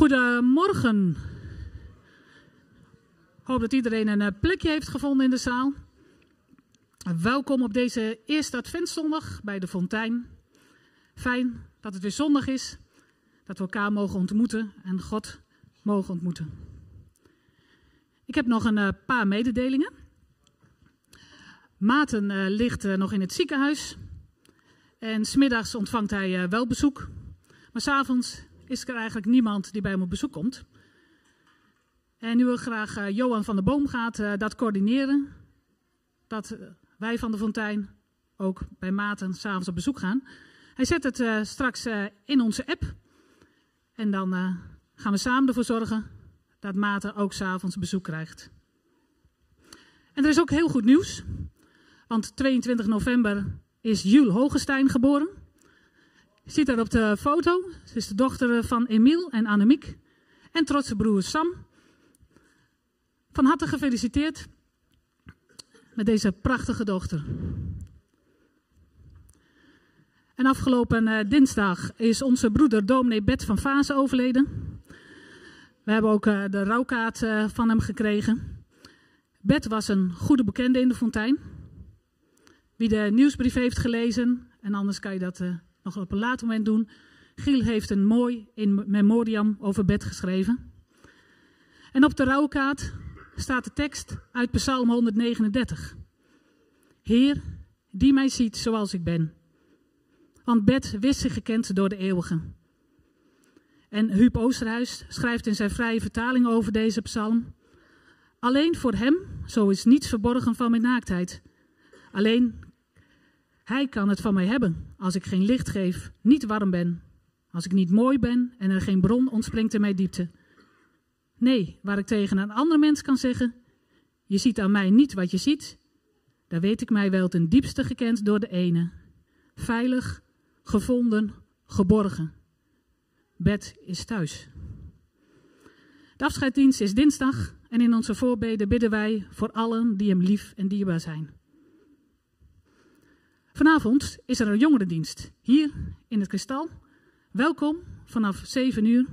Goedemorgen. Ik hoop dat iedereen een eh, plekje heeft gevonden in de zaal. Welkom op deze eerste adventzondag bij de Fontein. Fijn dat het weer zondag is, dat we elkaar mogen ontmoeten en God mogen ontmoeten. Ik heb nog een uh, paar mededelingen. Maarten uh, ligt nog in het ziekenhuis en smiddags ontvangt hij wel bezoek. Maar s'avonds is er eigenlijk niemand die bij hem op bezoek komt. En nu wil graag uh, Johan van der Boom gaat uh, dat coördineren. Dat uh, wij van de Fontein ook bij Maarten s'avonds op bezoek gaan. Hij zet het straks in onze app. En dan gaan we samen ervoor zorgen dat Maarten ook s'avonds bezoek krijgt. En er is ook heel goed nieuws. Want 22 november is Jules Hogestein geboren. Ziet haar op de foto. Ze is de dochter van Emiel en Annemiek. En trotse broer Sam. Van harte gefeliciteerd met deze prachtige dochter. En afgelopen uh, dinsdag is onze broeder dominee Bet van Vazen overleden. We hebben ook uh, de rouwkaart van hem gekregen. Bet was een goede bekende in de fontein. Wie de nieuwsbrief heeft gelezen, en anders kan je dat nog op een later moment doen. Giel heeft een mooi in memoriam over bed geschreven. En op de rouwkaart staat de tekst uit Psalm 139. Heer, die mij ziet zoals ik ben. Want bed wist zich gekend door de eeuwige. En Huub Oosterhuis schrijft in zijn vrije vertaling over deze psalm. Alleen voor hem, zo is niets verborgen van mijn naaktheid. Alleen hij kan het van mij hebben als ik geen licht geef, niet warm ben, als ik niet mooi ben en er geen bron ontspringt in mijn diepte. Nee, waar ik tegen een ander mens kan zeggen: Je ziet aan mij niet wat je ziet, daar weet ik mij wel ten diepste gekend door de ene. Veilig, gevonden, geborgen. Bed is thuis. De afscheidsdienst is dinsdag en in onze voorbeden bidden wij voor allen die hem lief en dierbaar zijn. Vanavond is er een jongerendienst hier in het Kristal. Welkom vanaf 7 uur.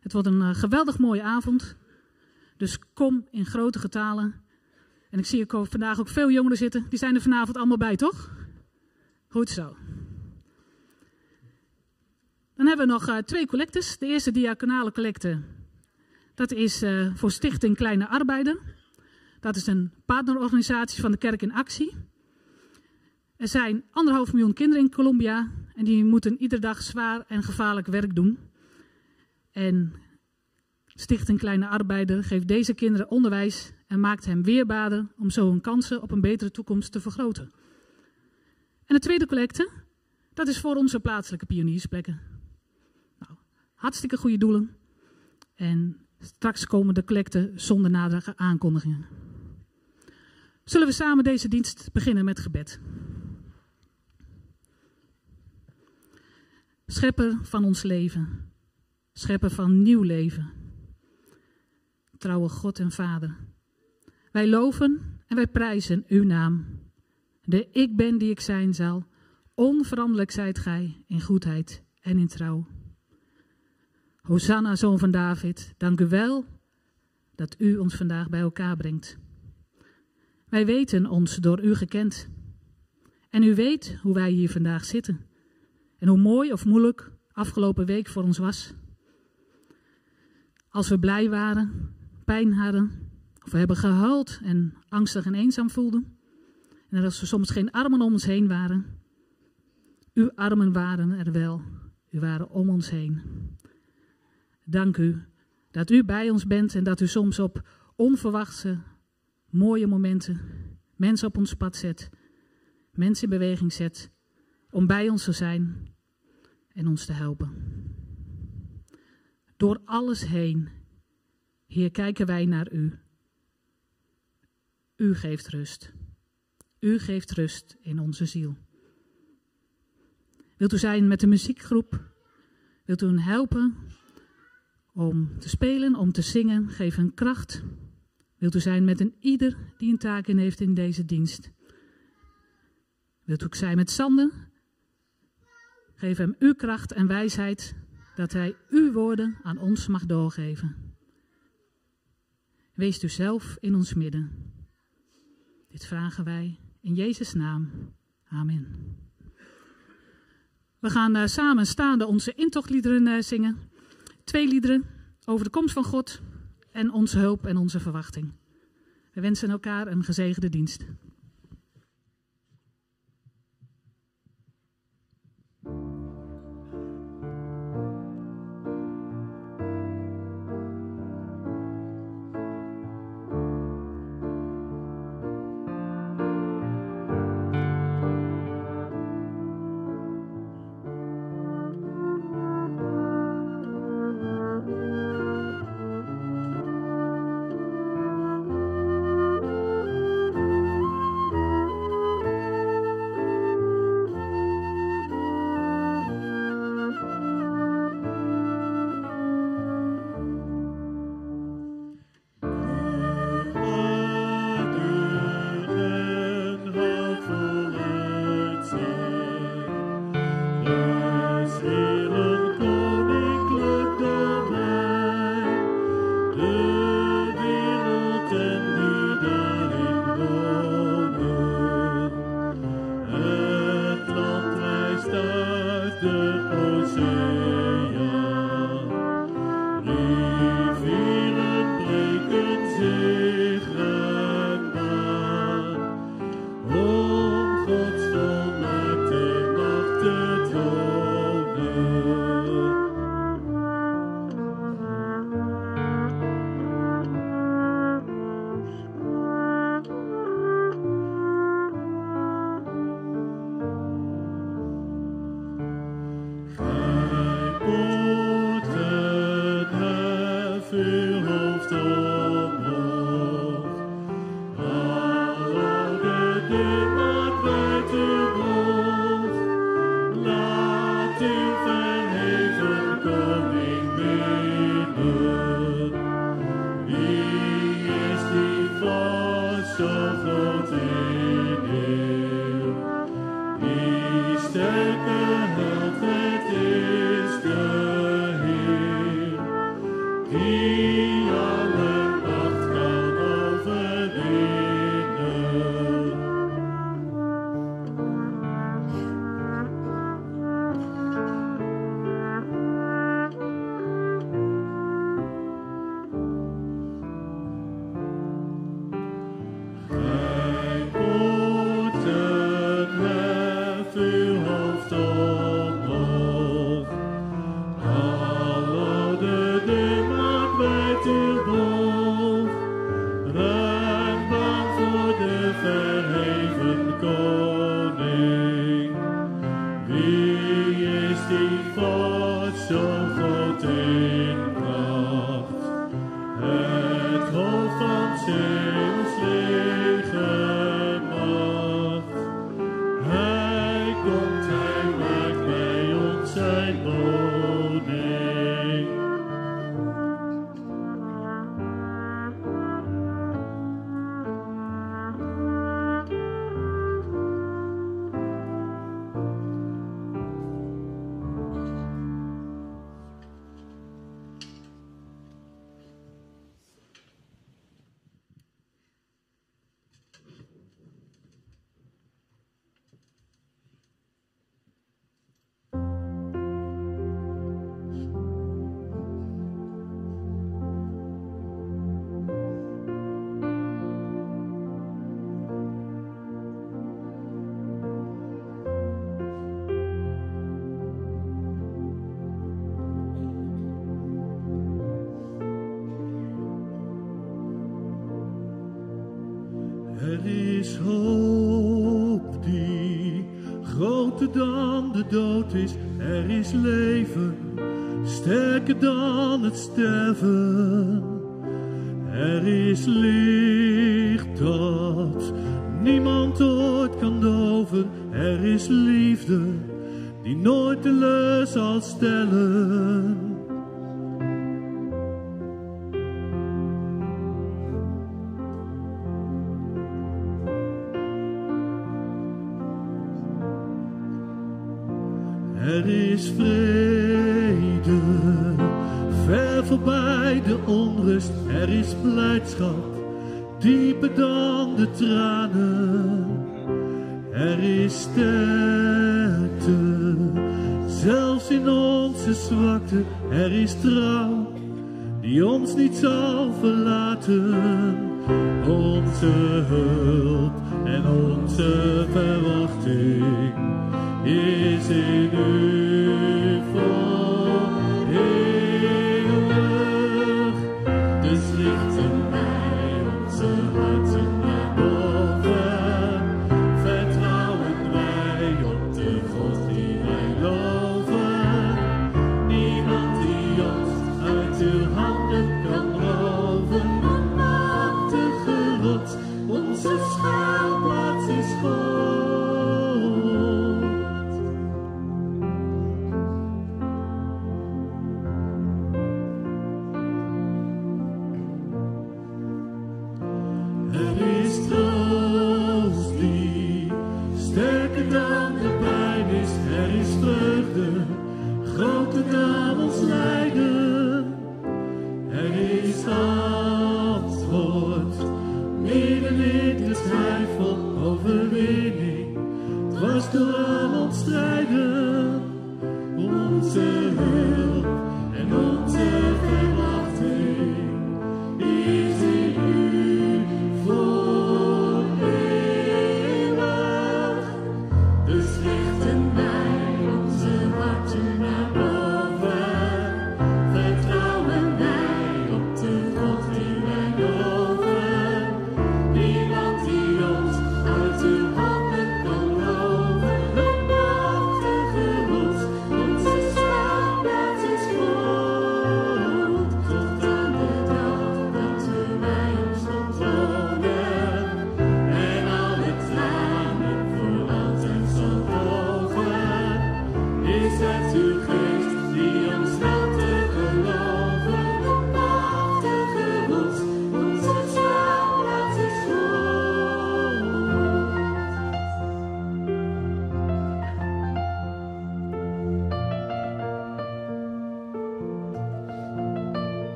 Het wordt een uh, geweldig mooie avond. Dus kom in grote getalen. En ik zie er vandaag ook veel jongeren zitten. Die zijn er vanavond allemaal bij, toch? Goed zo. Dan hebben we nog uh, twee collectes. De eerste diaconale collecte. Dat is uh, voor Stichting Kleine Arbeider. Dat is een partnerorganisatie van de Kerk in Actie. Er zijn anderhalf miljoen kinderen in Colombia en die moeten iedere dag zwaar en gevaarlijk werk doen. En Stichting Kleine Arbeider geeft deze kinderen onderwijs en maakt hen weerbaarder om zo hun kansen op een betere toekomst te vergroten. En de tweede collecte, dat is voor onze plaatselijke pioniersplekken. Nou, hartstikke goede doelen. En straks komen de collecten zonder nadere aankondigingen. Zullen we samen deze dienst beginnen met gebed? Schepper van ons leven. Schepper van nieuw leven. Trouwe God en Vader. Wij loven en wij prijzen uw naam. De ik ben die ik zijn zal. Onveranderlijk zijt gij in goedheid en in trouw. Hosanna, zoon van David, dank u wel dat u ons vandaag bij elkaar brengt. Wij weten ons door u gekend. En u weet hoe wij hier vandaag zitten. En hoe mooi of moeilijk afgelopen week voor ons was. Als we blij waren, pijn hadden, of we hebben gehuild en angstig en eenzaam voelden. En als er soms geen armen om ons heen waren. Uw armen waren er wel, u waren om ons heen. Dank u dat u bij ons bent en dat u soms op onverwachte, mooie momenten mensen op ons pad zet, mensen in beweging zet, om bij ons te zijn en ons te helpen. Door alles heen, Heer, kijken wij naar U. U geeft rust. U geeft rust in onze ziel. Wilt u zijn met de muziekgroep? Wilt u hen helpen om te spelen, om te zingen? Geef hen kracht. Wilt u zijn met een ieder die een taak in heeft in deze dienst? Wilt u ook zijn met Sander? Geef hem uw kracht en wijsheid, dat Hij uw woorden aan ons mag doorgeven. Wees u zelf in ons midden. Dit vragen wij in Jezus' naam. Amen. We gaan uh, samen staande onze intochtliederen uh, zingen. Twee liederen over de komst van God en onze hulp en onze verwachting. We wensen elkaar een gezegende dienst. Dan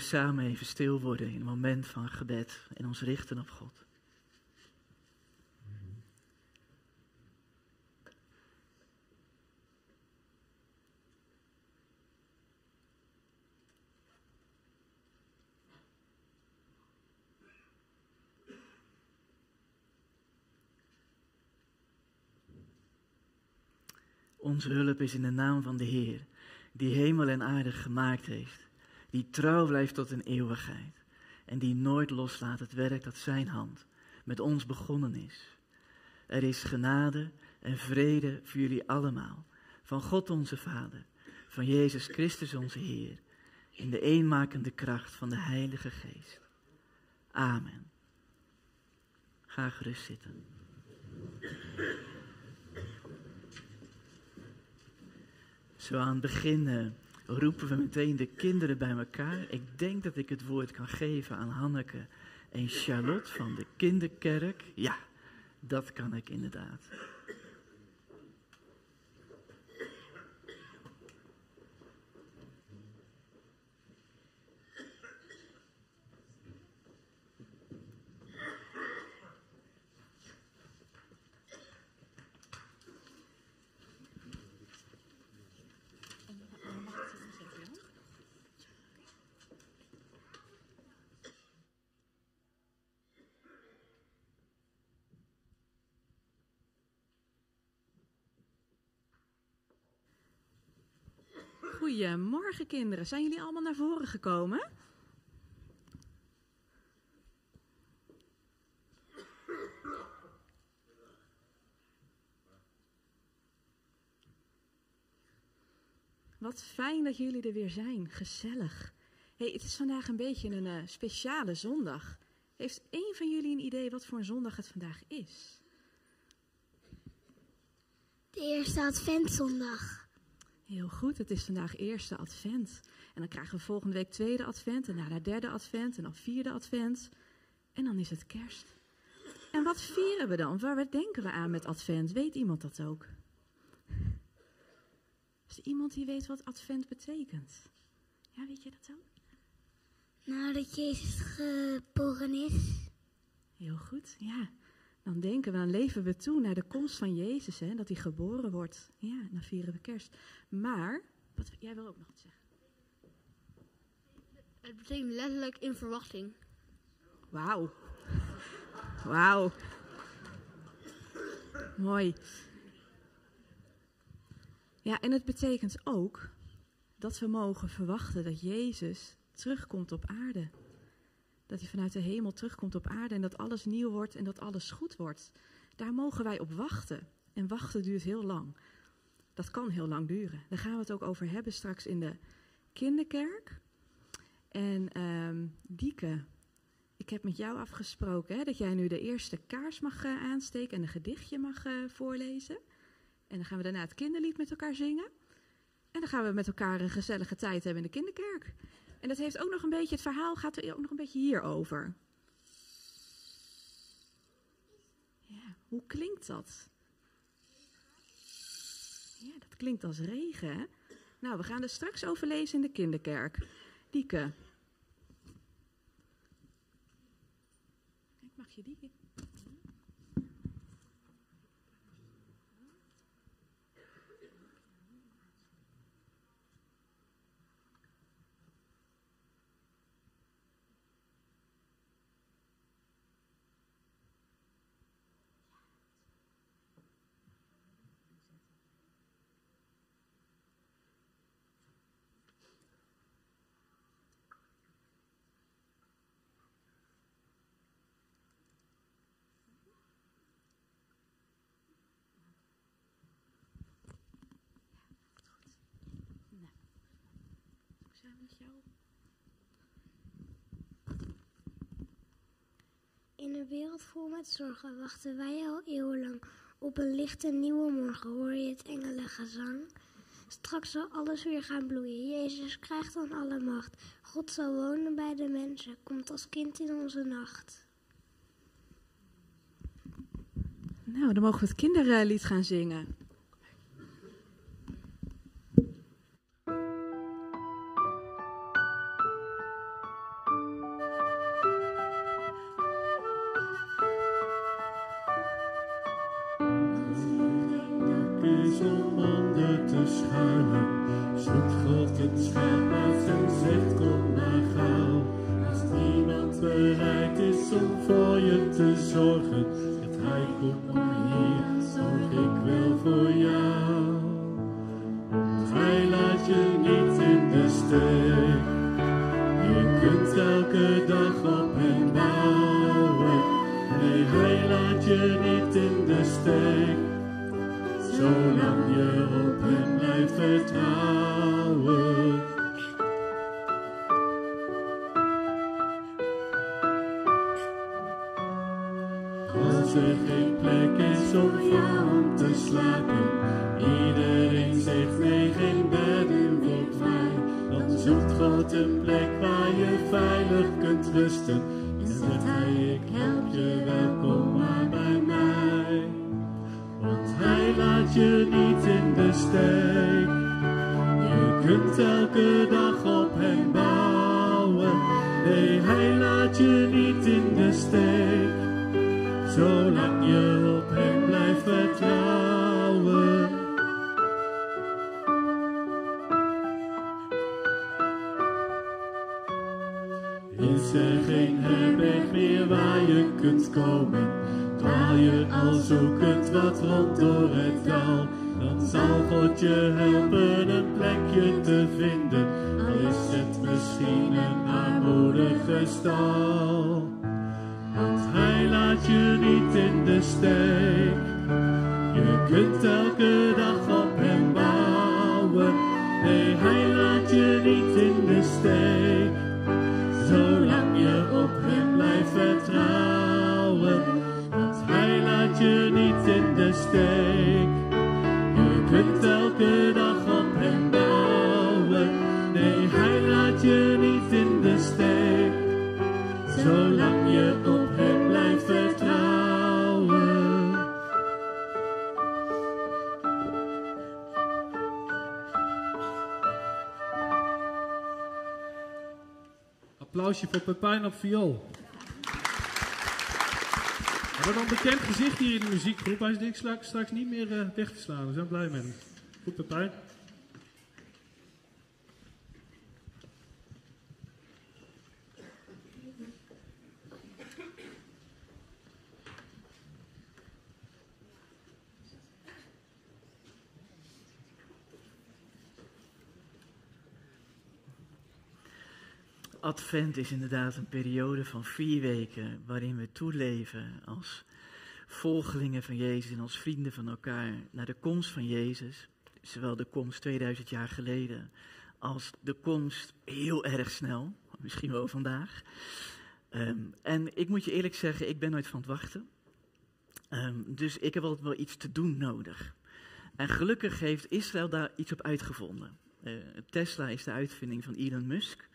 samen even stil worden in een moment van gebed en ons richten op God. Onze hulp is in de naam van de Heer, die hemel en aarde gemaakt heeft die trouw blijft tot een eeuwigheid en die nooit loslaat het werk dat Zijn hand met ons begonnen is. Er is genade en vrede voor jullie allemaal, van God onze Vader, van Jezus Christus onze Heer, in de eenmakende kracht van de Heilige Geest. Amen. Ga gerust zitten. Zo aan het begin eh, roepen we meteen de kinderen bij elkaar. Ik denk dat ik het woord kan geven aan Hanneke en Charlotte van de kinderkerk. Ja, dat kan ik inderdaad. Goedemorgen kinderen, zijn jullie allemaal naar voren gekomen? Wat fijn dat jullie er weer zijn, gezellig. Hey, het is vandaag een beetje een eh, speciale zondag. Heeft één van jullie een idee wat voor een zondag het vandaag is? De eerste adventzondag. Heel goed, het is vandaag eerste advent. En dan krijgen we volgende week tweede advent en daarna derde advent en dan vierde advent. En dan is het kerst. En wat vieren we dan? Waar denken we aan met advent? Weet iemand dat ook? Is er iemand die weet wat advent betekent? Ja, weet je dat ook? Nou, dat Jezus geboren is. Heel goed, ja. Dan denken we, dan leven we toe naar de komst van Jezus, hè, dat hij geboren wordt. Ja, dan vieren we kerst. Maar, wat, jij wil ook nog wat zeggen. Het betekent letterlijk in verwachting. Wauw. Wauw. Mooi. Ja, en het betekent ook dat we mogen verwachten dat Jezus terugkomt op aarde. Dat hij vanuit de hemel terugkomt op aarde en dat alles nieuw wordt en dat alles goed wordt. Daar mogen wij op wachten. En wachten duurt heel lang. Dat kan heel lang duren. Daar gaan we het ook over hebben straks in de kinderkerk. En ehm Dieke, ik heb met jou afgesproken hè, dat jij nu de eerste kaars mag eh, aansteken en een gedichtje mag eh, voorlezen. En dan gaan we daarna het kinderlied met elkaar zingen. En dan gaan we met elkaar een gezellige tijd hebben in de kinderkerk. En dat heeft ook nog een beetje, het verhaal gaat er ook nog een beetje hierover. Ja, hoe klinkt dat? Ja, dat klinkt als regen, hè? Nou, we gaan er straks over lezen in de kinderkerk. Dieke. Kijk, mag je die? Zijn In een wereld vol met zorgen wachten wij al eeuwenlang. Op een lichte nieuwe morgen hoor je het engelengezang. Straks zal alles weer gaan bloeien. Jezus krijgt dan alle macht. God zal wonen bij de mensen. Komt als kind in onze nacht. Nou, dan mogen we het kinderlied gaan zingen. In de steek. Zolang je op hem blijft Applausje voor Pepijn op viool. We nog een bekend gezicht hier in de muziekgroep. Hij is straks niet meer eh, weg te slaan. We zijn blij met hem. Goed Pepijn. Advent is inderdaad een periode van vier weken waarin we toeleven als volgelingen van Jezus en als vrienden van elkaar naar de komst van Jezus. Zowel de komst 2000 jaar geleden als de komst heel erg snel, misschien wel vandaag. Ehm, en ik moet je eerlijk zeggen, ik ben nooit van het wachten. Ehm, dus ik heb altijd wel iets te doen nodig. En gelukkig heeft Israël daar iets op uitgevonden. Eh, Tesla is de uitvinding van Elon Musk.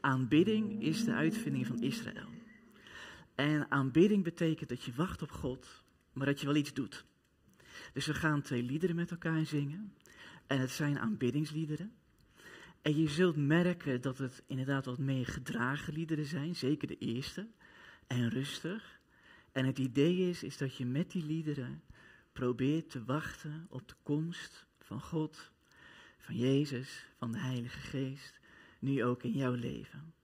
Aanbidding is de uitvinding van Israël. En aanbidding betekent dat je wacht op God, maar dat je wel iets doet. Dus we gaan twee liederen met elkaar zingen. En het zijn aanbiddingsliederen. En je zult merken dat het inderdaad wat meer gedragen liederen zijn, zeker de eerste. En rustig. En het idee is, is dat je met die liederen probeert te wachten op de komst van God, van Jezus, van de Heilige Geest nu ook in jouw leven.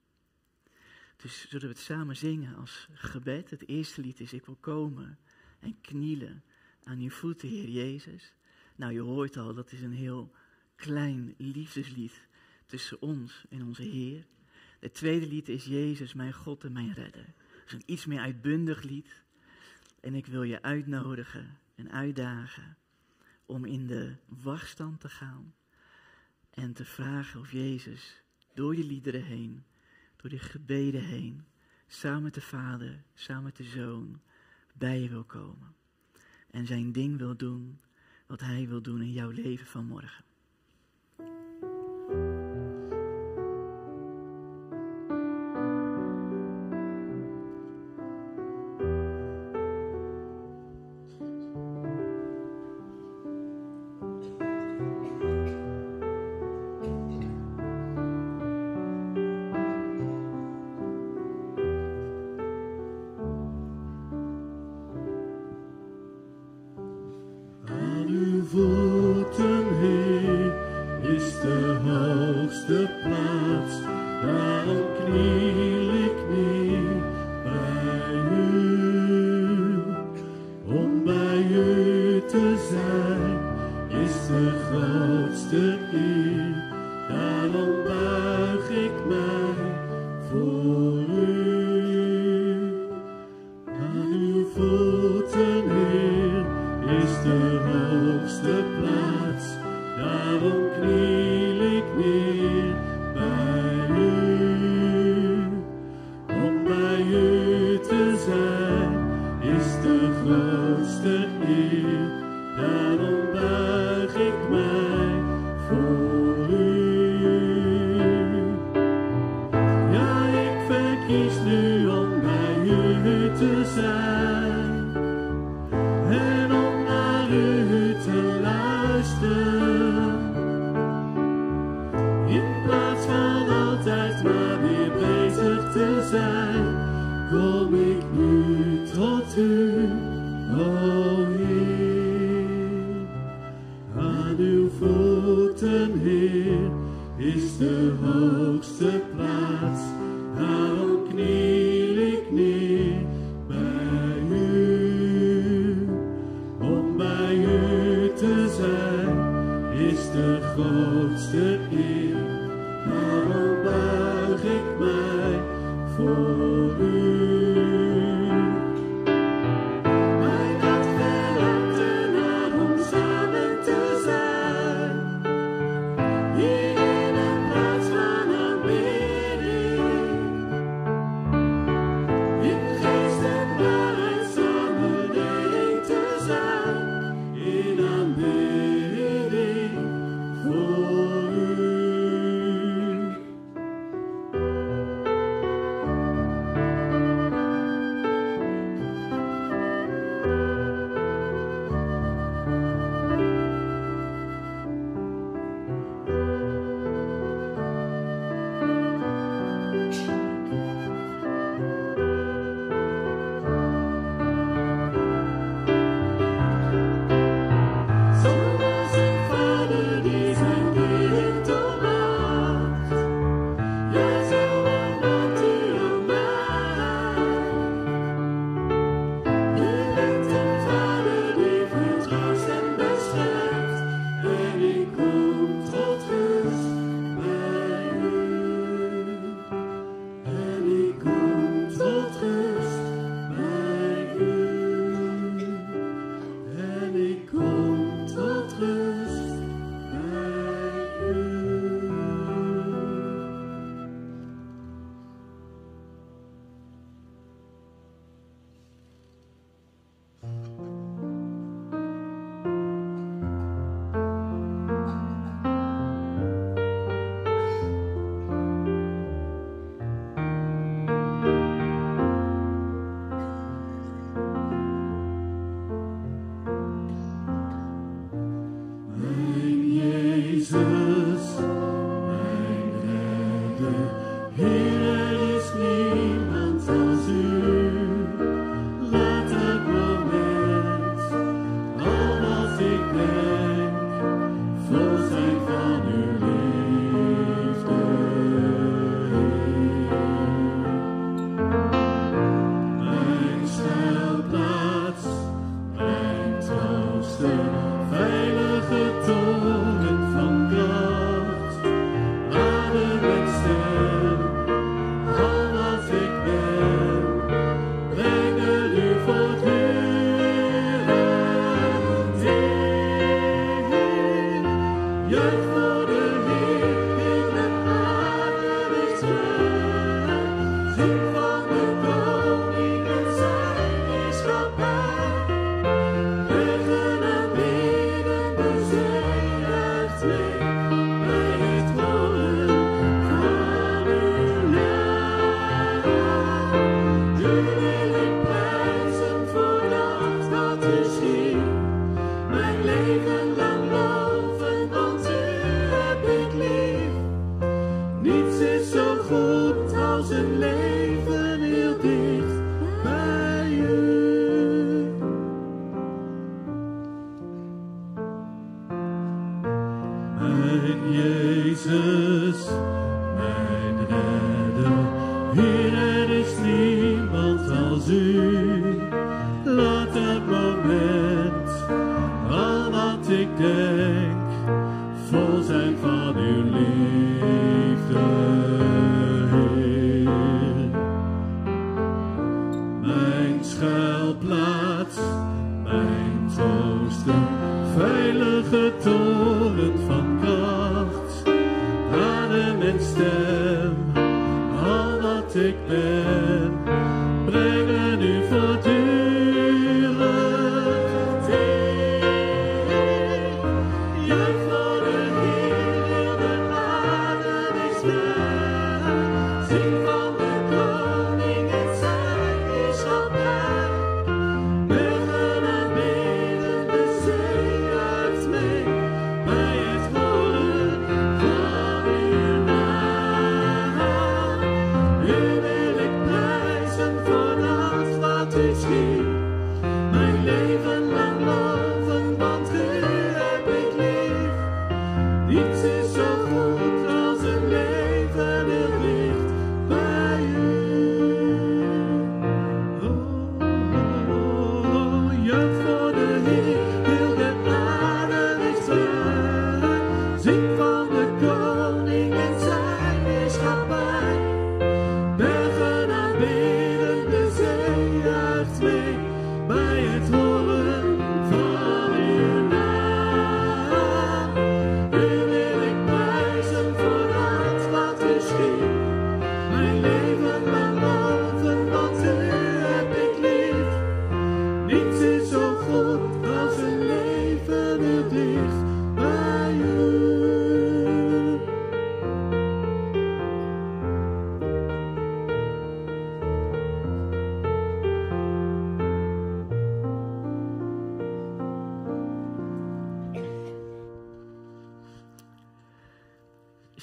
Dus zullen we het samen zingen als gebed. Het eerste lied is, ik wil komen en knielen aan uw voeten, Heer Jezus. Nou, je hoort al, dat is een heel klein liefdeslied tussen ons en onze Heer. Het tweede lied is Jezus, mijn God en mijn redder. Dat is een iets meer uitbundig lied. En ik wil je uitnodigen en uitdagen om in de wachtstand te gaan en te vragen of Jezus door die liederen heen, door die gebeden heen, samen met de Vader, samen met de Zoon, bij je wil komen. En zijn ding wil doen, wat hij wil doen in jouw leven van morgen.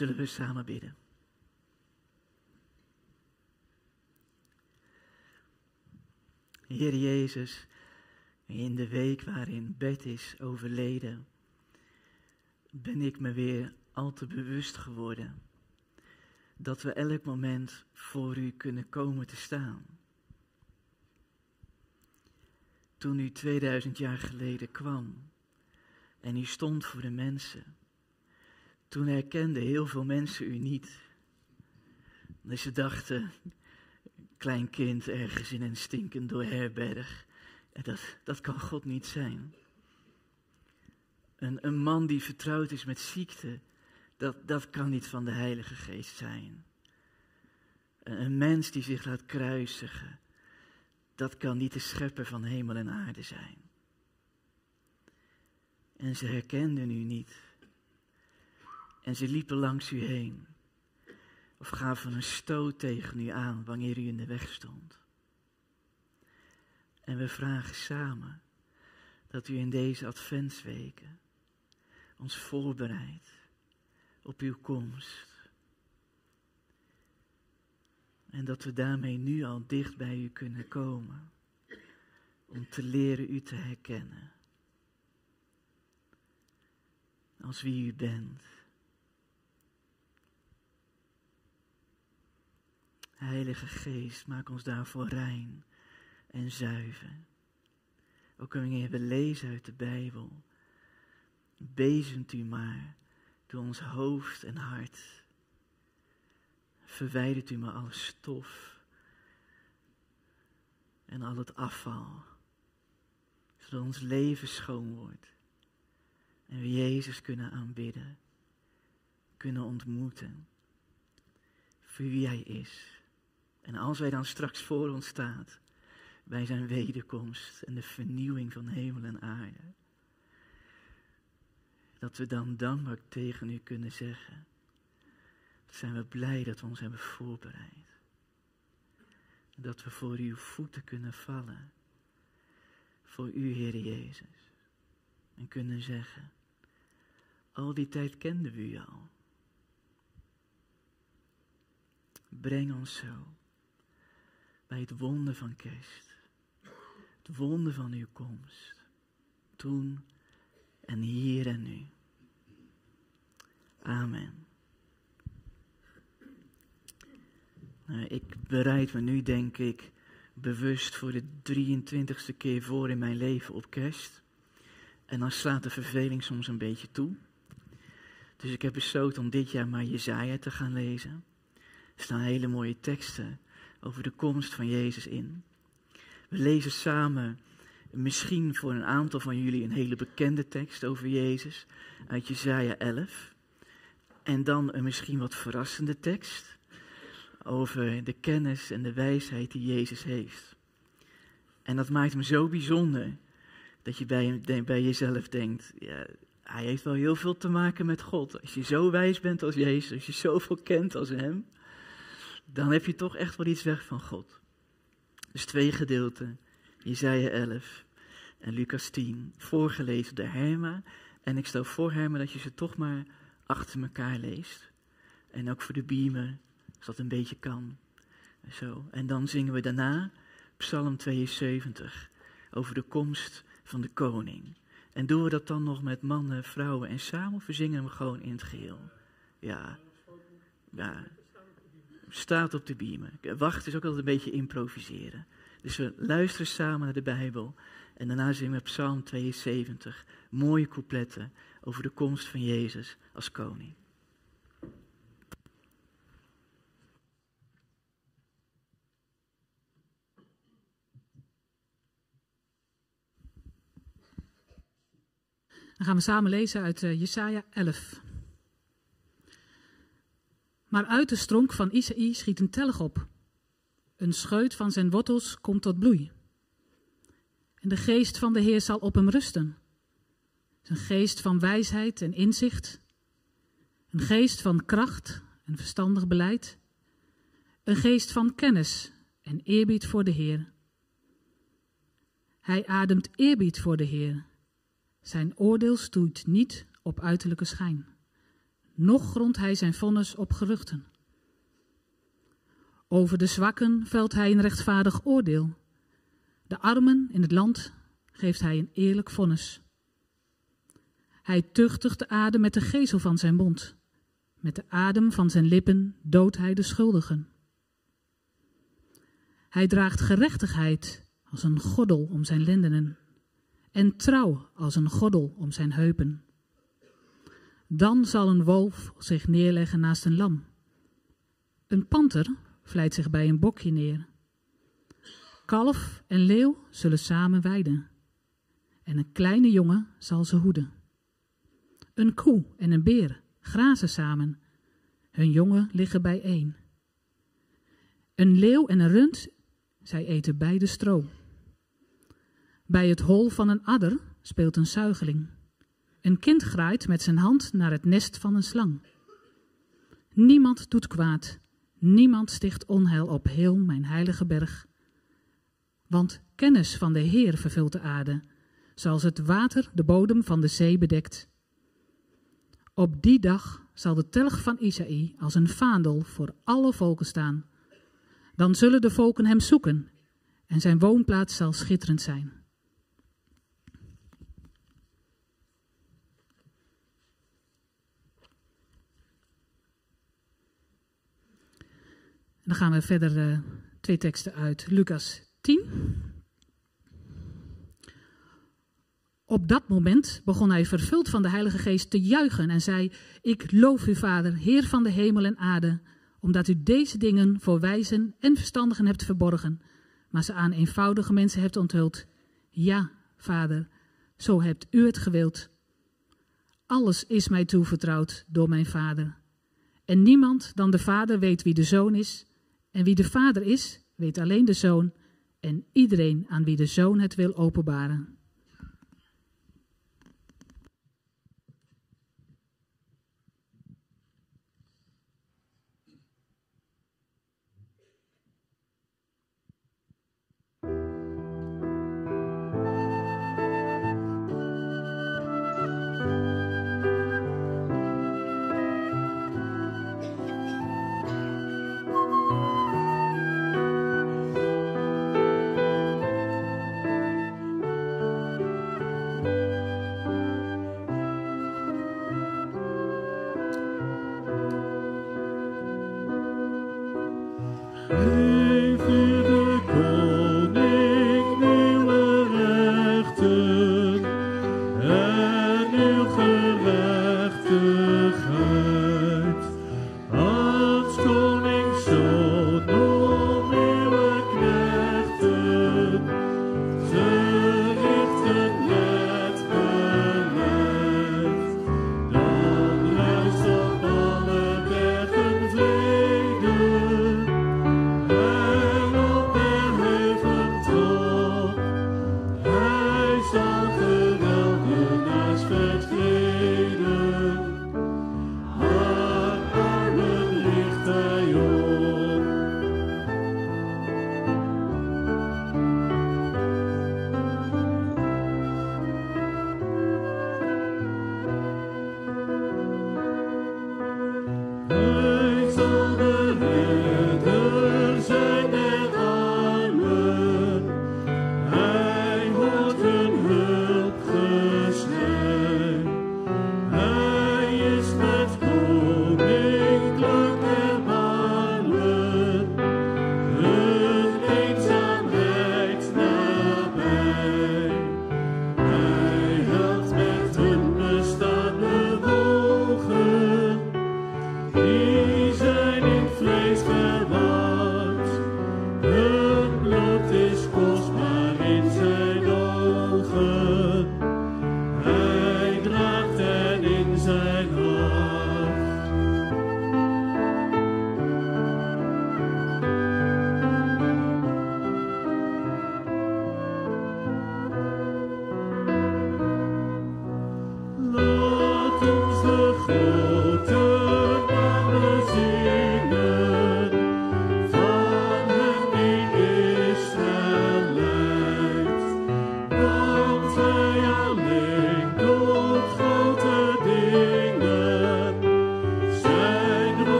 Zullen we samen bidden? Heer Jezus, in de week waarin Bert is overleden, ben ik me weer al te bewust geworden dat we elk moment voor u kunnen komen te staan. Toen u 2000 jaar geleden kwam en u stond voor de mensen, toen herkenden heel veel mensen u niet. Dus ze dachten, klein kind ergens in een stinkend herberg. En dat, dat kan God niet zijn. Een, een man die vertrouwd is met ziekte, dat, dat kan niet van de Heilige Geest zijn. Een mens die zich laat kruisigen, dat kan niet de schepper van hemel en aarde zijn. En ze herkenden u niet. En ze liepen langs u heen. Of gaven een stoot tegen u aan wanneer u in de weg stond. En we vragen samen dat u in deze adventsweken ons voorbereidt op uw komst. En dat we daarmee nu al dicht bij u kunnen komen. Om te leren u te herkennen. Als wie u bent. Heilige Geest, maak ons daarvoor rein en zuiver. Ook wanneer we lezen uit de Bijbel, bezemt u maar door ons hoofd en hart. Verwijdert u maar alle stof en al het afval, zodat ons leven schoon wordt en we Jezus kunnen aanbidden, kunnen ontmoeten voor wie Hij is. En als Hij dan straks voor ons staat, bij Zijn wederkomst en de vernieuwing van hemel en aarde, dat we dan dankbaar tegen U kunnen zeggen, zijn we blij dat we ons hebben voorbereid. Dat we voor Uw voeten kunnen vallen, voor U, Heer Jezus, en kunnen zeggen, al die tijd kenden we U al. Breng ons zo bij het wonder van kerst. Het wonder van uw komst. Toen en hier en nu. Amen. Nou, ik bereid me nu, denk ik, bewust voor de 23ste keer voor in mijn leven op kerst. En dan slaat de verveling soms een beetje toe. Dus ik heb besloten om dit jaar maar Jezaja te gaan lezen. Er staan hele mooie teksten over de komst van Jezus in. We lezen samen misschien voor een aantal van jullie een hele bekende tekst over Jezus uit Jesaja 11. En dan een misschien wat verrassende tekst over de kennis en de wijsheid die Jezus heeft. En dat maakt hem zo bijzonder dat je bij, bij jezelf denkt, ja, hij heeft wel heel veel te maken met God. Als je zo wijs bent als Jezus, als je zoveel kent als hem, dan heb je toch echt wel iets weg van God. Dus twee gedeelten, Jezaja 11 en Lucas 10, voorgelezen door Herma. En ik stel voor Herma dat je ze toch maar achter elkaar leest. En ook voor de beamer, als dat een beetje kan. Zo. En dan zingen we daarna Psalm 72 over de komst van de koning. En doen we dat dan nog met mannen, vrouwen en samen verzingen we hem gewoon in het geheel? Ja, ja. Staat op de beamer. Wacht is ook altijd een beetje improviseren. Dus we luisteren samen naar de Bijbel. En daarna zingen we Psalm 72. Mooie coupletten over de komst van Jezus als koning. Dan gaan we samen lezen uit uh, Jesaja 11. Maar uit de stronk van Isaïe schiet een telg op. Een scheut van zijn wortels komt tot bloei. En de geest van de Heer zal op hem rusten. Een geest van wijsheid en inzicht. Een geest van kracht en verstandig beleid. Een geest van kennis en eerbied voor de Heer. Hij ademt eerbied voor de Heer. Zijn oordeel stoeit niet op uiterlijke schijn. Nog grondt hij zijn vonnis op geruchten. Over de zwakken velt hij een rechtvaardig oordeel. De armen in het land geeft hij een eerlijk vonnis. Hij tuchtigt de adem met de gezel van zijn mond. Met de adem van zijn lippen doodt hij de schuldigen. Hij draagt gerechtigheid als een gordel om zijn lendenen en trouw als een gordel om zijn heupen. Dan zal een wolf zich neerleggen naast een lam. Een panter vlijt zich bij een bokje neer. Kalf en leeuw zullen samen weiden. En een kleine jongen zal ze hoeden. Een koe en een beer grazen samen. Hun jongen liggen bijeen. Een leeuw en een rund, zij eten beide stro. Bij het hol van een adder speelt een zuigeling. Een kind graait met zijn hand naar het nest van een slang. Niemand doet kwaad, niemand sticht onheil op heel mijn heilige berg. Want kennis van de Heer vervult de aarde, zoals het water de bodem van de zee bedekt. Op die dag zal de telg van Isaïe als een vaandel voor alle volken staan. Dan zullen de volken hem zoeken en zijn woonplaats zal schitterend zijn. Dan gaan we verder uh, twee teksten uit Lucas 10. Op dat moment begon hij vervuld van de Heilige Geest te juichen en zei: Ik loof u, Vader, Heer van de hemel en aarde, omdat u deze dingen voor wijzen en verstandigen hebt verborgen, maar ze aan eenvoudige mensen hebt onthuld. Ja, Vader, zo hebt u het gewild. Alles is mij toevertrouwd door mijn Vader. En niemand dan de Vader weet wie de Zoon is en wie de Vader is, weet alleen de Zoon en iedereen aan wie de Zoon het wil openbaren. Leave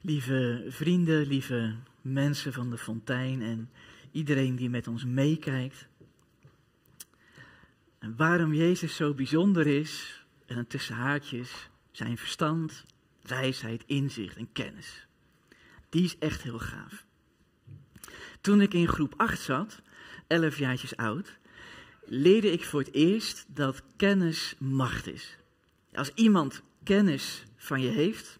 lieve vrienden, lieve mensen van de fontein en iedereen die met ons meekijkt. En waarom Jezus zo bijzonder is, en dan tussen haakjes, zijn verstand, wijsheid, inzicht en kennis. Die is echt heel gaaf. Toen ik in groep 8 zat, 11 jaartjes oud, leerde ik voor het eerst dat kennis macht is. Als iemand kennis van je heeft,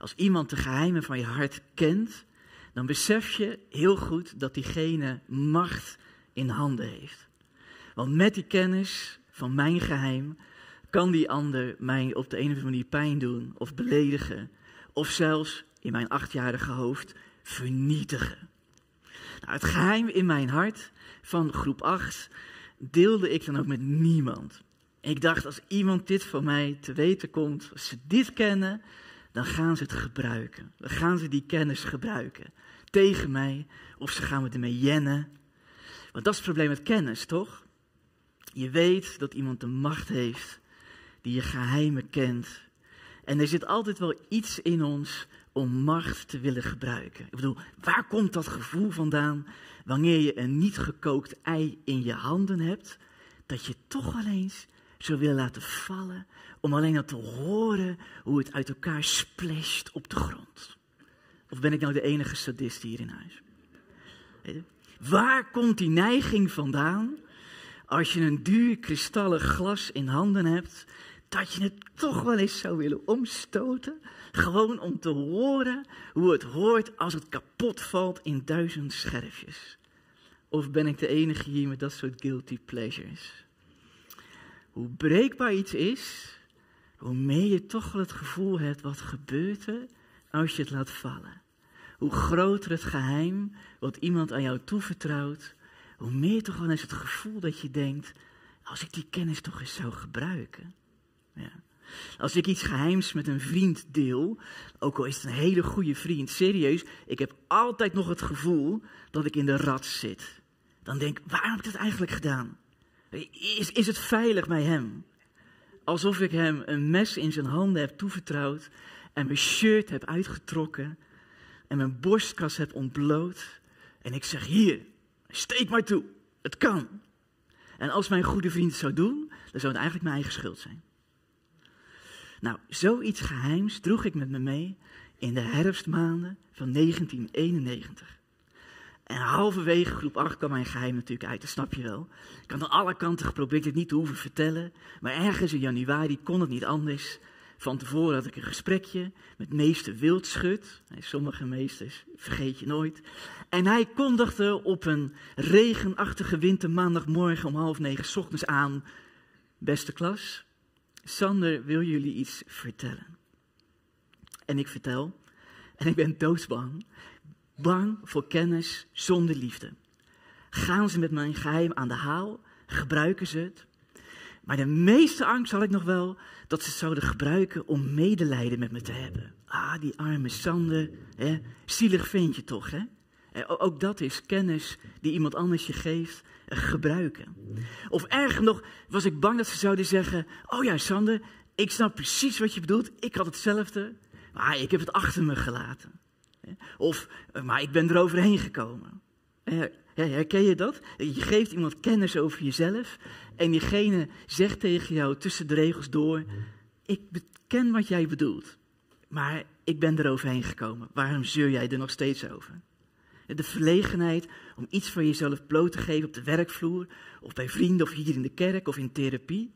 als iemand de geheimen van je hart kent, dan besef je heel goed dat diegene macht in handen heeft. Want met die kennis van mijn geheim kan die ander mij op de een of andere manier pijn doen of beledigen. Of zelfs in mijn achtjarige hoofd vernietigen. Nou, het geheim in mijn hart van groep 8 deelde ik dan ook met niemand. Ik dacht, als iemand dit van mij te weten komt, als ze dit kennen, dan gaan ze het gebruiken. Dan gaan ze die kennis gebruiken tegen mij of ze gaan me ermee jennen. Want dat is het probleem met kennis, toch? Je weet dat iemand de macht heeft die je geheimen kent. En er zit altijd wel iets in ons om macht te willen gebruiken. Ik bedoel, waar komt dat gevoel vandaan wanneer je een niet gekookt ei in je handen hebt, dat je toch wel eens zou willen laten vallen om alleen al te horen hoe het uit elkaar splasht op de grond? Of ben ik nou de enige sadist hier in huis? Waar komt die neiging vandaan als je een duur kristallen glas in handen hebt, dat je het toch wel eens zou willen omstoten? Gewoon om te horen hoe het hoort als het kapot valt in duizend scherfjes. Of ben ik de enige hier met dat soort guilty pleasures? Hoe breekbaar iets is, hoe meer je toch wel het gevoel hebt wat gebeurt er als je het laat vallen. Hoe groter het geheim wat iemand aan jou toevertrouwt, hoe meer toch wel eens het gevoel dat je denkt, als ik die kennis toch eens zou gebruiken. Ja. Als ik iets geheims met een vriend deel, ook al is het een hele goede vriend, serieus, ik heb altijd nog het gevoel dat ik in de rat zit. Dan denk ik, waarom heb ik dat eigenlijk gedaan? Is, is het veilig bij hem? Alsof ik hem een mes in zijn handen heb toevertrouwd en mijn shirt heb uitgetrokken en mijn borstkas heb ontbloot. En ik zeg, hier, steek maar toe, het kan. En als mijn goede vriend het zou doen, dan zou het eigenlijk mijn eigen schuld zijn. Nou, zoiets geheims droeg ik met me mee in de herfstmaanden van 1991. En halverwege groep 8 kwam mijn geheim natuurlijk uit, dat snap je wel. Ik had aan alle kanten geprobeerd het niet te hoeven vertellen. Maar ergens in januari kon het niet anders. Van tevoren had ik een gesprekje met meester Wildschut. Sommige meesters vergeet je nooit. En hij kondigde op een regenachtige wintermaandagmorgen om half negen ochtends aan. Beste klas, Sander wil jullie iets vertellen. En ik vertel. En ik ben doodsbang. Bang voor kennis zonder liefde. Gaan ze met mijn geheim aan de haal? Gebruiken ze het? Maar de meeste angst had ik nog wel dat ze het zouden gebruiken om medelijden met me te hebben. Ah, die arme Sander, hè? zielig vind je toch, hè? Ook dat is kennis die iemand anders je geeft, eh, gebruiken. Of erger nog, was ik bang dat ze zouden zeggen: Oh ja, Sander, ik snap precies wat je bedoelt, ik had hetzelfde, maar ik heb het achter me gelaten. Of, eh, maar ik ben er overheen gekomen. Herken je dat? Je geeft iemand kennis over jezelf en diegene zegt tegen jou tussen de regels door: Ik ken wat jij bedoelt, maar ik ben er overheen gekomen. Waarom zeur jij er nog steeds over? De verlegenheid om iets van jezelf bloot te geven op de werkvloer, of bij vrienden, of hier in de kerk, of in therapie.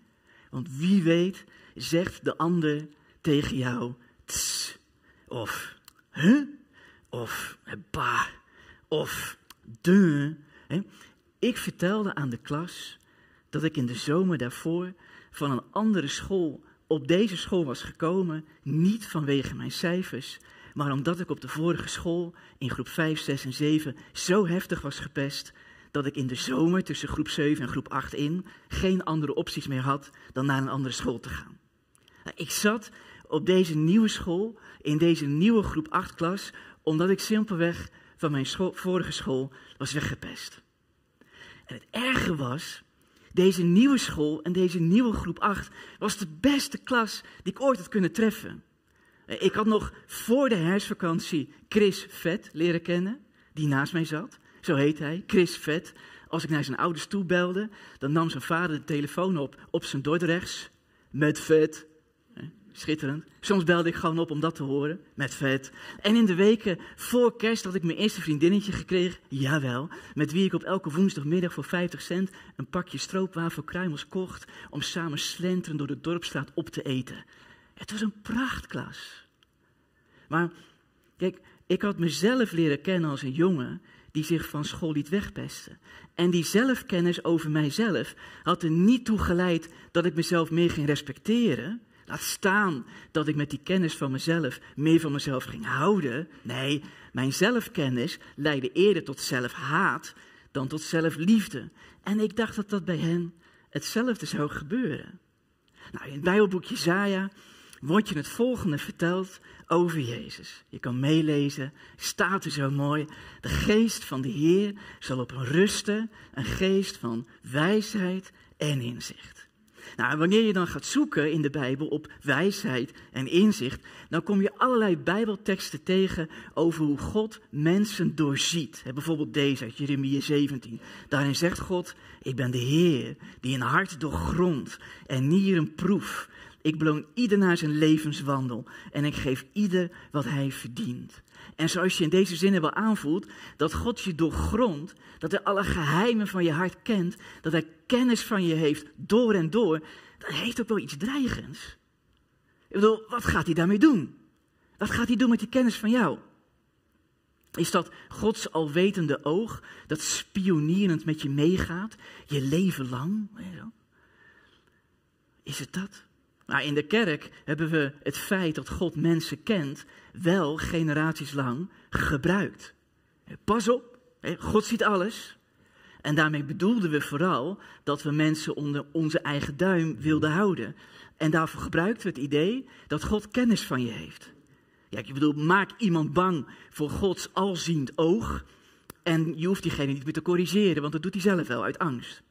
Want wie weet, zegt de ander tegen jou: tss, of huh? Of bah, of de. Ik vertelde aan de klas dat ik in de zomer daarvoor van een andere school op deze school was gekomen, niet vanwege mijn cijfers, maar omdat ik op de vorige school in groep 5, 6 en 7 zo heftig was gepest dat ik in de zomer tussen groep 7 en groep 8 in geen andere opties meer had dan naar een andere school te gaan. Ik zat op deze nieuwe school, in deze nieuwe groep 8 klas, omdat ik simpelweg van mijn vorige school was weggepest. En het erge was, deze nieuwe school en deze nieuwe groep 8 was de beste klas die ik ooit had kunnen treffen. Eh, Ik had nog voor de herfstvakantie Chris Vet leren kennen, die naast mij zat. Zo heet hij, Chris Vet. Als ik naar zijn ouders toe belde, dan nam zijn vader de telefoon op op zijn Dordrechts. Met vet. Schitterend. Soms belde ik gewoon op om dat te horen. Met vet. En in de weken voor kerst had ik mijn eerste vriendinnetje gekregen. Jawel. Met wie ik op elke woensdagmiddag voor 50 cent een pakje stroopwafelkruimels kocht. Om samen slenterend door de dorpstraat op te eten. Het was een prachtklas. Maar kijk, ik had mezelf leren kennen als een jongen die zich van school liet wegpesten. En die zelfkennis over mijzelf had er niet toe geleid dat ik mezelf meer ging respecteren. Laat staan dat ik met die kennis van mezelf meer van mezelf ging houden. Nee, mijn zelfkennis leidde eerder tot zelfhaat dan tot zelfliefde. En ik dacht dat dat bij hen hetzelfde zou gebeuren. Nou, in het Bijbelboekje Jesaja wordt je het volgende verteld over Jezus. Je kan meelezen, staat er zo mooi. De geest van de Heer zal op hem rusten, een geest van wijsheid en inzicht. Nou, wanneer je dan gaat zoeken in de Bijbel op wijsheid en inzicht, dan kom je allerlei Bijbelteksten tegen over hoe God mensen doorziet. Bijvoorbeeld deze uit Jeremia 17. Daarin zegt God: Ik ben de Heer die een hart doorgrondt en nieren proef. Ik beloon ieder naar zijn levenswandel en ik geef ieder wat hij verdient. En zoals je in deze zinnen wel aanvoelt, dat God je doorgrondt, dat hij alle geheimen van je hart kent, dat hij kennis van je heeft door en door, dat heeft ook wel iets dreigends. Ik bedoel, wat gaat hij daarmee doen? Wat gaat hij doen met die kennis van jou? Is dat Gods alwetende oog dat spionierend met je meegaat, je leven lang? Is het dat? Maar in de kerk hebben we het feit dat God mensen kent wel generaties lang gebruikt. Pas op, God ziet alles. En daarmee bedoelden we vooral dat we mensen onder onze eigen duim wilden houden. En daarvoor gebruikten we het idee dat God kennis van je heeft. Ja, ik bedoel, maak iemand bang voor Gods alziend oog. En je hoeft diegene niet meer te corrigeren, want dat doet hij zelf wel uit angst.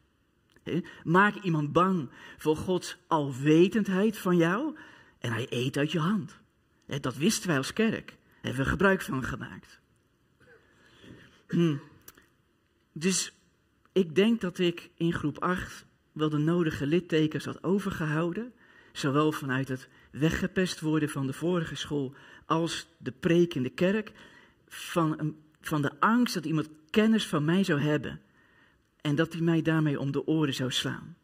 Maak iemand bang voor Gods alwetendheid van jou en hij eet uit je hand. Dat wisten wij als kerk. Hebben we gebruik van gemaakt. Hm. Dus ik denk dat ik in groep 8 wel de nodige littekens had overgehouden. Zowel vanuit het weggepest worden van de vorige school als de preek in de kerk. Van, van de angst dat iemand kennis van mij zou hebben. En dat hij mij daarmee om de oren zou slaan.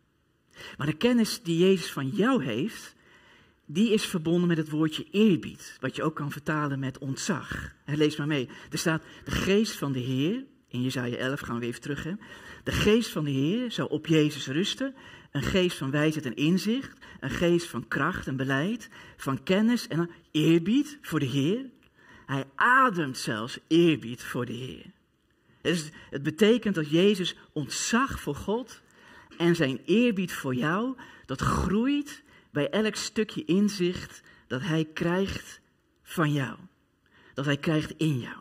Maar de kennis die Jezus van jou heeft, die is verbonden met het woordje eerbied. Wat je ook kan vertalen met ontzag. Lees maar mee. Er staat de geest van de Heer. In Jezaja 11 gaan we even terug. Hè. De geest van de Heer zal op Jezus rusten. Een geest van wijsheid en inzicht. Een geest van kracht en beleid. Van kennis en eerbied voor de Heer. Hij ademt zelfs eerbied voor de Heer. Het betekent dat Jezus ontzag voor God en zijn eerbied voor jou, dat groeit bij elk stukje inzicht dat hij krijgt van jou. Dat hij krijgt in jou.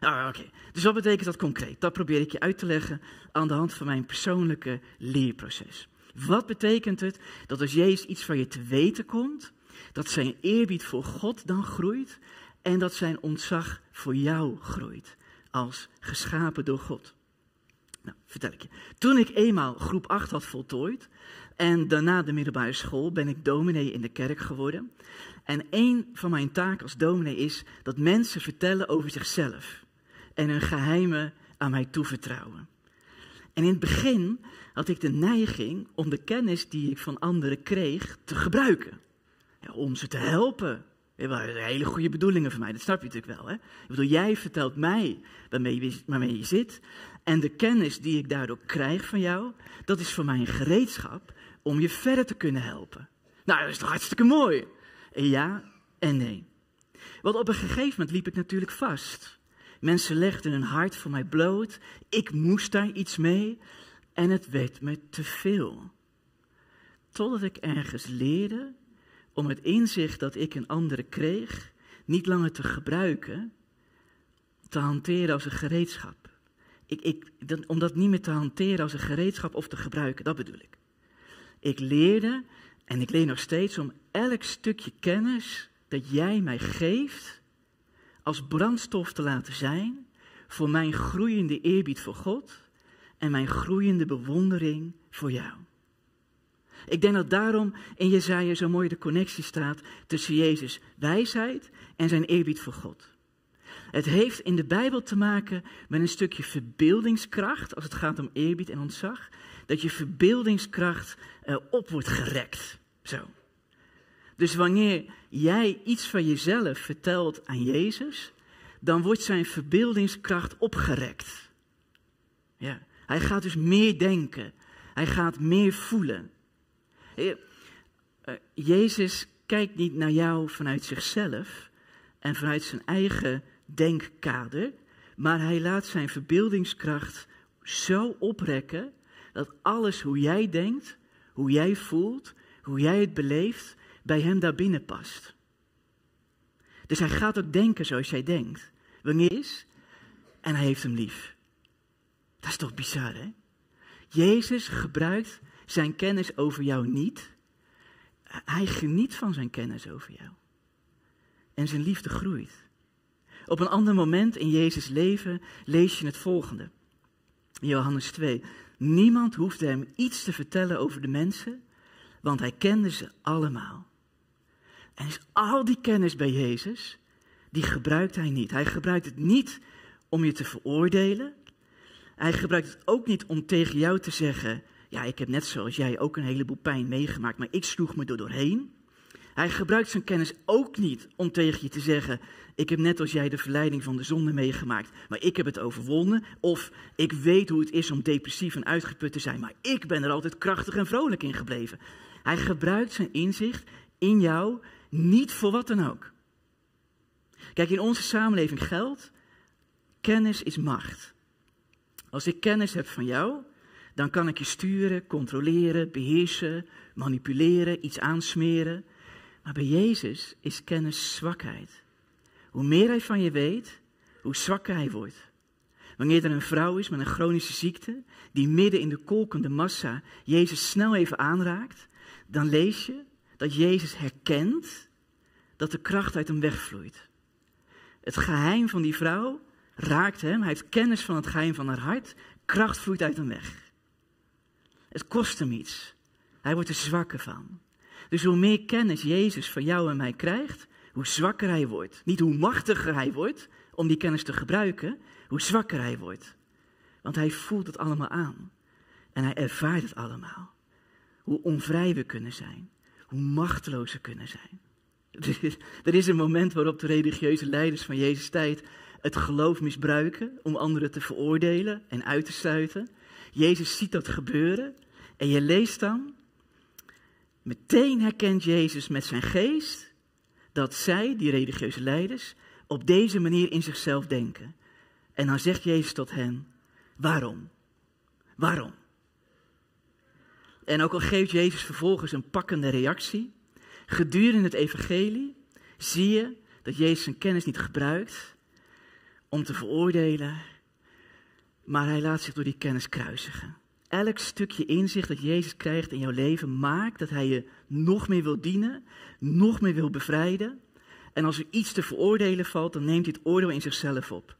Nou, oké. Dus wat betekent dat concreet? Dat probeer ik je uit te leggen aan de hand van mijn persoonlijke leerproces. Wat betekent het dat als Jezus iets van je te weten komt, dat zijn eerbied voor God dan groeit en dat zijn ontzag voor jou groeit als geschapen door God? Nou, vertel ik je. Toen ik eenmaal groep 8 had voltooid en daarna de middelbare school, ben ik dominee in de kerk geworden. En een van mijn taken als dominee is dat mensen vertellen over zichzelf en hun geheimen aan mij toevertrouwen. En in het begin had ik de neiging om de kennis die ik van anderen kreeg te gebruiken. Om ze te helpen. Dat waren hele goede bedoelingen voor mij, dat snap je natuurlijk wel. Hè? Ik bedoel, jij vertelt mij waarmee je, waarmee je zit. En de kennis die ik daardoor krijg van jou, dat is voor mij een gereedschap om je verder te kunnen helpen. Nou, dat is toch hartstikke mooi? En ja en nee. Want op een gegeven moment liep ik natuurlijk vast. Mensen legden hun hart voor mij bloot. Ik moest daar iets mee. En het werd me te veel. Totdat ik ergens leerde om het inzicht dat ik in anderen kreeg, niet langer te gebruiken, te hanteren als een gereedschap. Ik, ik, dat- om dat niet meer te hanteren als een gereedschap of te gebruiken, dat bedoel ik. Ik leerde, en ik leer nog steeds, om elk stukje kennis dat jij mij geeft als brandstof te laten zijn voor mijn groeiende eerbied voor God en mijn groeiende bewondering voor jou. Ik denk dat daarom in Jezaja zo mooi de connectie staat tussen Jezus' wijsheid en zijn eerbied voor God. Het heeft in de Bijbel te maken met een stukje verbeeldingskracht als het gaat om eerbied en ontzag. Dat je verbeeldingskracht uh, op wordt gerekt. Zo. Dus wanneer jij iets van jezelf vertelt aan Jezus, dan wordt zijn verbeeldingskracht opgerekt. Ja, hij gaat dus meer denken. Hij gaat meer voelen. Eh, Jezus kijkt niet naar jou vanuit zichzelf en vanuit zijn eigen denkkader, maar hij laat zijn verbeeldingskracht zo oprekken dat alles hoe jij denkt, hoe jij voelt, hoe jij het beleeft, bij hem daarbinnen past. Dus hij gaat ook denken zoals jij denkt. Wanneer is en hij heeft hem lief. Dat is toch bizar, hè? Jezus gebruikt zijn kennis over jou niet. Hij geniet van zijn kennis over jou. En zijn liefde groeit. Op een ander moment in Jezus' leven lees je het volgende. Johannes 2. Niemand hoefde hem iets te vertellen over de mensen, want hij kende ze allemaal. En is al die kennis bij Jezus, die gebruikt hij niet. Hij gebruikt het niet om je te veroordelen. Hij gebruikt het ook niet om tegen jou te zeggen: Ja, ik heb net zoals jij ook een heleboel pijn meegemaakt, maar ik sloeg me er doorheen. Hij gebruikt zijn kennis ook niet om tegen je te zeggen: Ik heb net als jij de verleiding van de zonde meegemaakt, maar ik heb het overwonnen. Of ik weet hoe het is om depressief en uitgeput te zijn, maar ik ben er altijd krachtig en vrolijk in gebleven. Hij gebruikt zijn inzicht in jou niet voor wat dan ook. Kijk, in onze samenleving geldt: kennis is macht. Als ik kennis heb van jou, dan kan ik je sturen, controleren, beheersen, manipuleren, iets aansmeren. Maar bij Jezus is kennis zwakheid. Hoe meer hij van je weet, hoe zwakker hij wordt. Wanneer er een vrouw is met een chronische ziekte, die midden in de kolkende massa Jezus snel even aanraakt, dan lees je dat Jezus herkent dat de kracht uit hem wegvloeit. Het geheim van die vrouw raakt hem, hij heeft kennis van het geheim van haar hart, kracht vloeit uit hem weg. Het kost hem iets. Hij wordt er zwakker van. Dus hoe meer kennis Jezus van jou en mij krijgt, hoe zwakker hij wordt. Niet hoe machtiger hij wordt om die kennis te gebruiken, hoe zwakker hij wordt. Want hij voelt het allemaal aan. En hij ervaart het allemaal. Hoe onvrij we kunnen zijn. Hoe machteloos we kunnen zijn. Er is een moment waarop de religieuze leiders van Jezus' tijd het geloof misbruiken om anderen te veroordelen en uit te sluiten. Jezus ziet dat gebeuren en je leest dan Meteen herkent Jezus met zijn geest dat zij, die religieuze leiders, op deze manier in zichzelf denken. En dan zegt Jezus tot hen, waarom? Waarom? En ook al geeft Jezus vervolgens een pakkende reactie, gedurende het evangelie zie je dat Jezus zijn kennis niet gebruikt om te veroordelen, maar hij laat zich door die kennis kruisigen elk stukje inzicht dat Jezus krijgt in jouw leven maakt dat hij je nog meer wil dienen, nog meer wil bevrijden. En als er iets te veroordelen valt, dan neemt hij het oordeel in zichzelf op.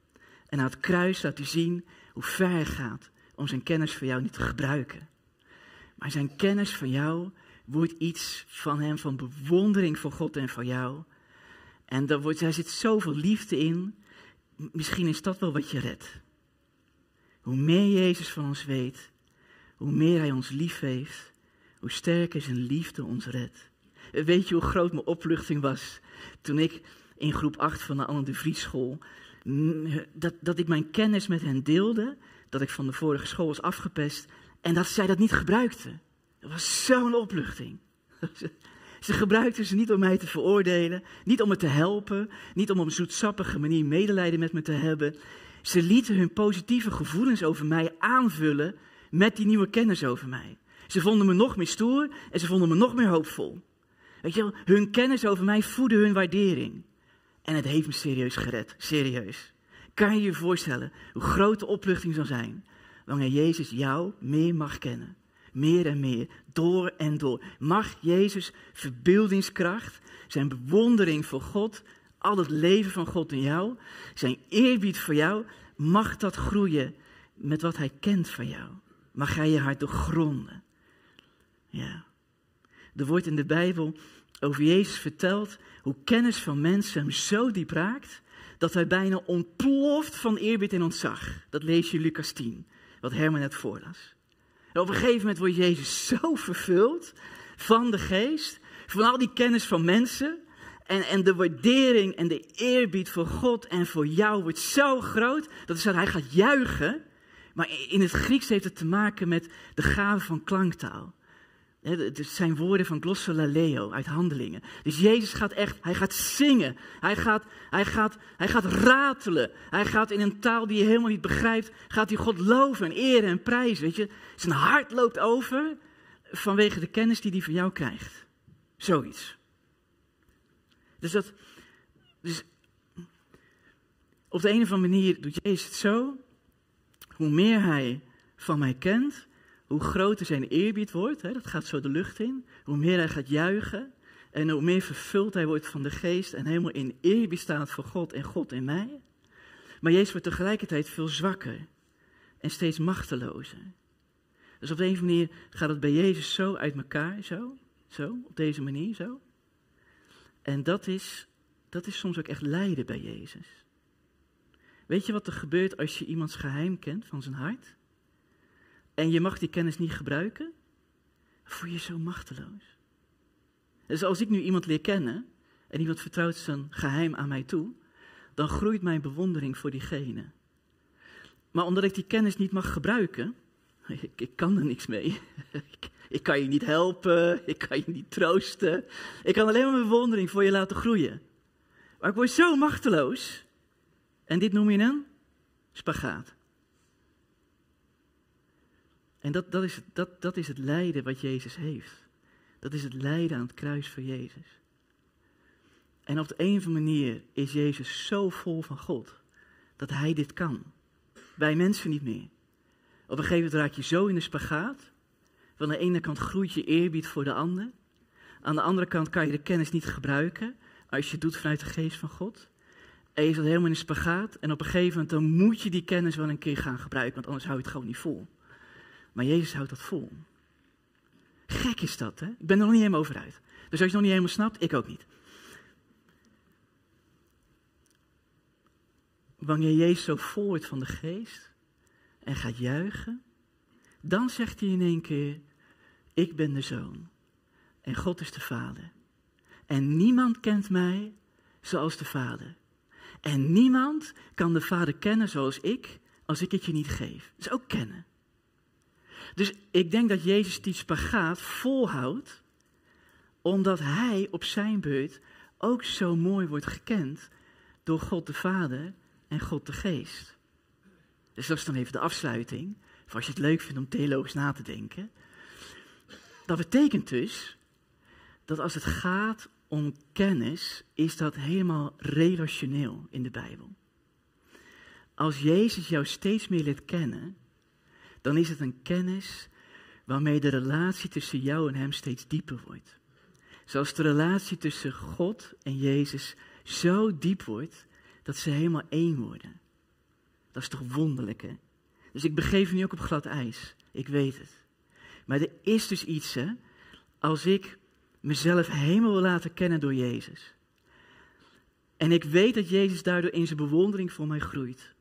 En aan het kruis laat hij zien hoe ver hij gaat om zijn kennis van jou niet te gebruiken. Maar zijn kennis van jou wordt iets van hem, van bewondering voor God en voor jou. En daar, wordt, daar zit zoveel liefde in. Misschien is dat wel wat je redt. Hoe meer Jezus van ons weet, hoe meer hij ons lief heeft, hoe sterker zijn liefde ons redt. Weet je hoe groot mijn opluchting was toen ik in groep 8 van de Anne de Vries school, dat, dat ik mijn kennis met hen deelde, dat ik van de vorige school was afgepest en dat zij dat niet gebruikten. Dat was zo'n opluchting. Ze gebruikten ze niet om mij te veroordelen, niet om me te helpen, niet om op een zoetsappige manier medelijden met me te hebben. Ze lieten hun positieve gevoelens over mij aanvullen met die nieuwe kennis over mij. Ze vonden me nog meer stoer en ze vonden me nog meer hoopvol. Weet je wel, hun kennis over mij voedde hun waardering. En het heeft me serieus gered, serieus. Kan je je voorstellen hoe groot de opluchting zal zijn wanneer Jezus jou meer mag kennen? meer en meer, door en door. Mag Jezus verbeeldingskracht, zijn bewondering voor God, al het leven van God in jou, zijn eerbied voor jou, mag dat groeien met wat Hij kent van jou. Mag Hij je hart doorgronden. Ja. Er wordt in de Bijbel over Jezus verteld hoe kennis van mensen hem zo diep raakt dat hij bijna ontploft van eerbied en ontzag. Dat lees je Lucas 10, wat Herman net voorlas. En op een gegeven moment wordt Jezus zo vervuld van de geest, van al die kennis van mensen. En, en de waardering en de eerbied voor God en voor jou wordt zo groot dat hij gaat juichen. Maar in het Grieks heeft het te maken met de gave van klanktaal. Het zijn woorden van glossolaleo uit handelingen. Dus Jezus gaat echt, hij gaat zingen. Hij gaat, hij, gaat, hij gaat ratelen. Hij gaat in een taal die je helemaal niet begrijpt, gaat hij God loven en eren en prijzen. Weet je? Zijn hart loopt over vanwege de kennis die hij van jou krijgt. Zoiets. Dus dat, dus op de een of andere manier doet Jezus het zo. Hoe meer hij van mij kent, hoe groter zijn eerbied wordt, hè, dat gaat zo de lucht in, hoe meer hij gaat juichen en hoe meer vervuld hij wordt van de geest en helemaal in eerbied staat voor God en God in mij. Maar Jezus wordt tegelijkertijd veel zwakker en steeds machtelozer. Dus op deze manier gaat het bij Jezus zo uit elkaar, zo, zo, op deze manier, zo. En dat is, dat is soms ook echt lijden bij Jezus. Weet je wat er gebeurt als je iemands geheim kent van zijn hart? en je mag die kennis niet gebruiken, voel je zo machteloos. Dus als ik nu iemand leer kennen en iemand vertrouwt zijn geheim aan mij toe, dan groeit mijn bewondering voor diegene. Maar omdat ik die kennis niet mag gebruiken, ik, ik kan er niks mee. ik, ik kan je niet helpen, ik kan je niet troosten. Ik kan alleen maar mijn bewondering voor je laten groeien. Maar ik word zo machteloos. En dit noem je een spagaat. En dat, dat, is, dat, dat is het lijden wat Jezus heeft. Dat is het lijden aan het kruis van Jezus. En op de een of andere manier is Jezus zo vol van God dat hij dit kan. Wij mensen niet meer. Op een gegeven moment raak je zo in de spagaat. Van de ene kant groeit je eerbied voor de ander. Aan de andere kant kan je de kennis niet gebruiken als je het doet vanuit de geest van God. En je zit helemaal in spagaat. En op een gegeven moment dan moet je die kennis wel een keer gaan gebruiken, want anders hou je het gewoon niet vol. Maar Jezus houdt dat vol. Gek is dat, hè? Ik ben er nog niet helemaal over uit. Dus als je het nog niet helemaal snapt, ik ook niet. Wanneer Jezus zo vol wordt van de geest en gaat juichen, dan zegt hij in één keer, ik ben de zoon en God is de vader. En niemand kent mij zoals de vader. En niemand kan de vader kennen zoals ik, als ik het je niet geef. Is ook kennen. Dus ik denk dat Jezus die spagaat volhoudt, omdat hij op zijn beurt ook zo mooi wordt gekend door God de Vader en God de Geest. Dus dat is dan even de afsluiting, voor als je het leuk vindt om theologisch na te denken. Dat betekent dus dat als het gaat om kennis, is dat helemaal relationeel in de Bijbel. Als Jezus jou steeds meer leert kennen, dan is het een kennis waarmee de relatie tussen jou en Hem steeds dieper wordt. Zoals de relatie tussen God en Jezus zo diep wordt dat ze helemaal één worden. Dat is toch wonderlijk, hè? Dus ik begeef me nu ook op glad ijs. Ik weet het. Maar er is dus iets, hè? Als ik mezelf helemaal wil laten kennen door Jezus. En ik weet dat Jezus daardoor in zijn bewondering voor mij groeit.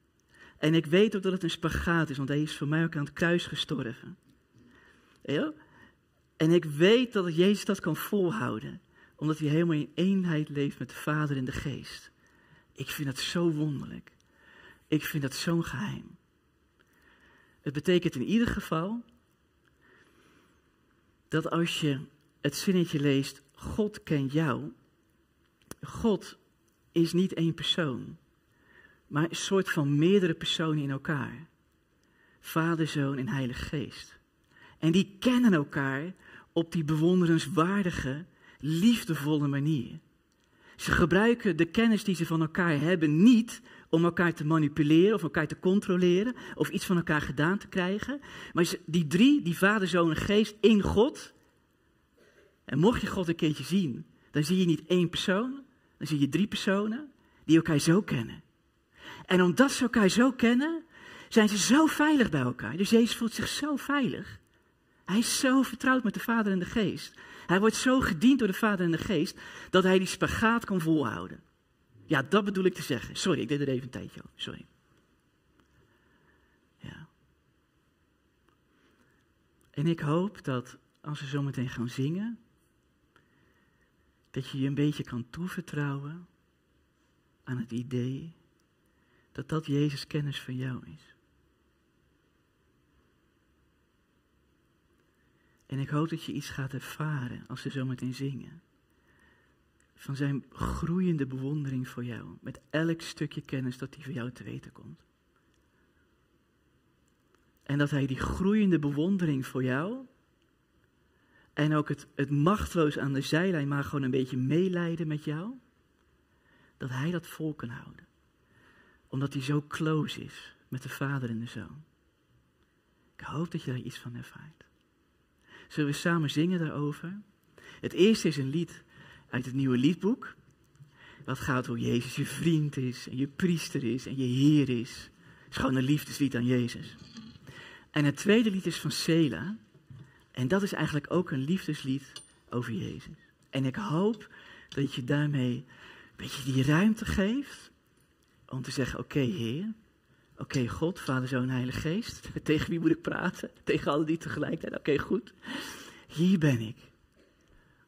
En ik weet ook dat het een spagaat is, want hij is voor mij ook aan het kruis gestorven. Ja? En ik weet dat Jezus dat kan volhouden, omdat hij helemaal in eenheid leeft met de Vader en de Geest. Ik vind dat zo wonderlijk. Ik vind dat zo'n geheim. Het betekent in ieder geval dat als je het zinnetje leest, God kent jou, God is niet één persoon maar een soort van meerdere personen in elkaar. Vader, Zoon en Heilige Geest. En die kennen elkaar op die bewonderenswaardige, liefdevolle manier. Ze gebruiken de kennis die ze van elkaar hebben niet om elkaar te manipuleren of elkaar te controleren of iets van elkaar gedaan te krijgen. Maar die drie, die Vader, Zoon en Geest in God. En mocht je God een keertje zien, dan zie je niet één persoon, dan zie je drie personen die elkaar zo kennen. En omdat ze elkaar zo kennen, zijn ze zo veilig bij elkaar. Dus Jezus voelt zich zo veilig. Hij is zo vertrouwd met de Vader en de Geest. Hij wordt zo gediend door de Vader en de Geest dat hij die spagaat kan volhouden. Ja, dat bedoel ik te zeggen. Sorry, ik deed er even een tijdje over. Sorry. Ja. En ik hoop dat als we zo meteen gaan zingen, dat je je een beetje kan toevertrouwen aan het idee dat dat Jezus kennis van jou is. En ik hoop dat je iets gaat ervaren als we zo meteen zingen. Van zijn groeiende bewondering voor jou. Met elk stukje kennis dat hij voor jou te weten komt. En dat hij die groeiende bewondering voor jou. En ook het, het machteloos aan de zijlijn, maar gewoon een beetje meelijden met jou. Dat hij dat vol kan houden. Omdat hij zo close is met de vader en de zoon. Ik hoop dat je daar iets van ervaart. Zullen we samen zingen daarover? Het eerste is een lied uit het nieuwe liedboek. Dat gaat hoe Jezus je vriend is en je priester is en je Heer is. Het is gewoon een liefdeslied aan Jezus. En het tweede lied is van Sela. En dat is eigenlijk ook een liefdeslied over Jezus. En ik hoop dat je daarmee een beetje die ruimte geeft om te zeggen, oké Heer, oké God, Vader, Zoon, Heilige Geest. Tegen wie moet ik praten? Tegen alle die tegelijkertijd. Oké, goed. Hier ben ik.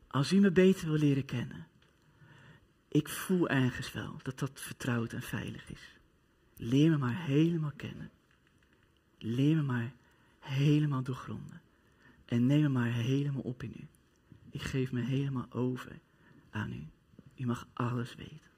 Als u me beter wil leren kennen. Ik voel ergens wel dat dat vertrouwd en veilig is. Leer me maar helemaal kennen. Leer me maar helemaal doorgronden. En neem me maar helemaal op in u. Ik geef me helemaal over aan u. U mag alles weten.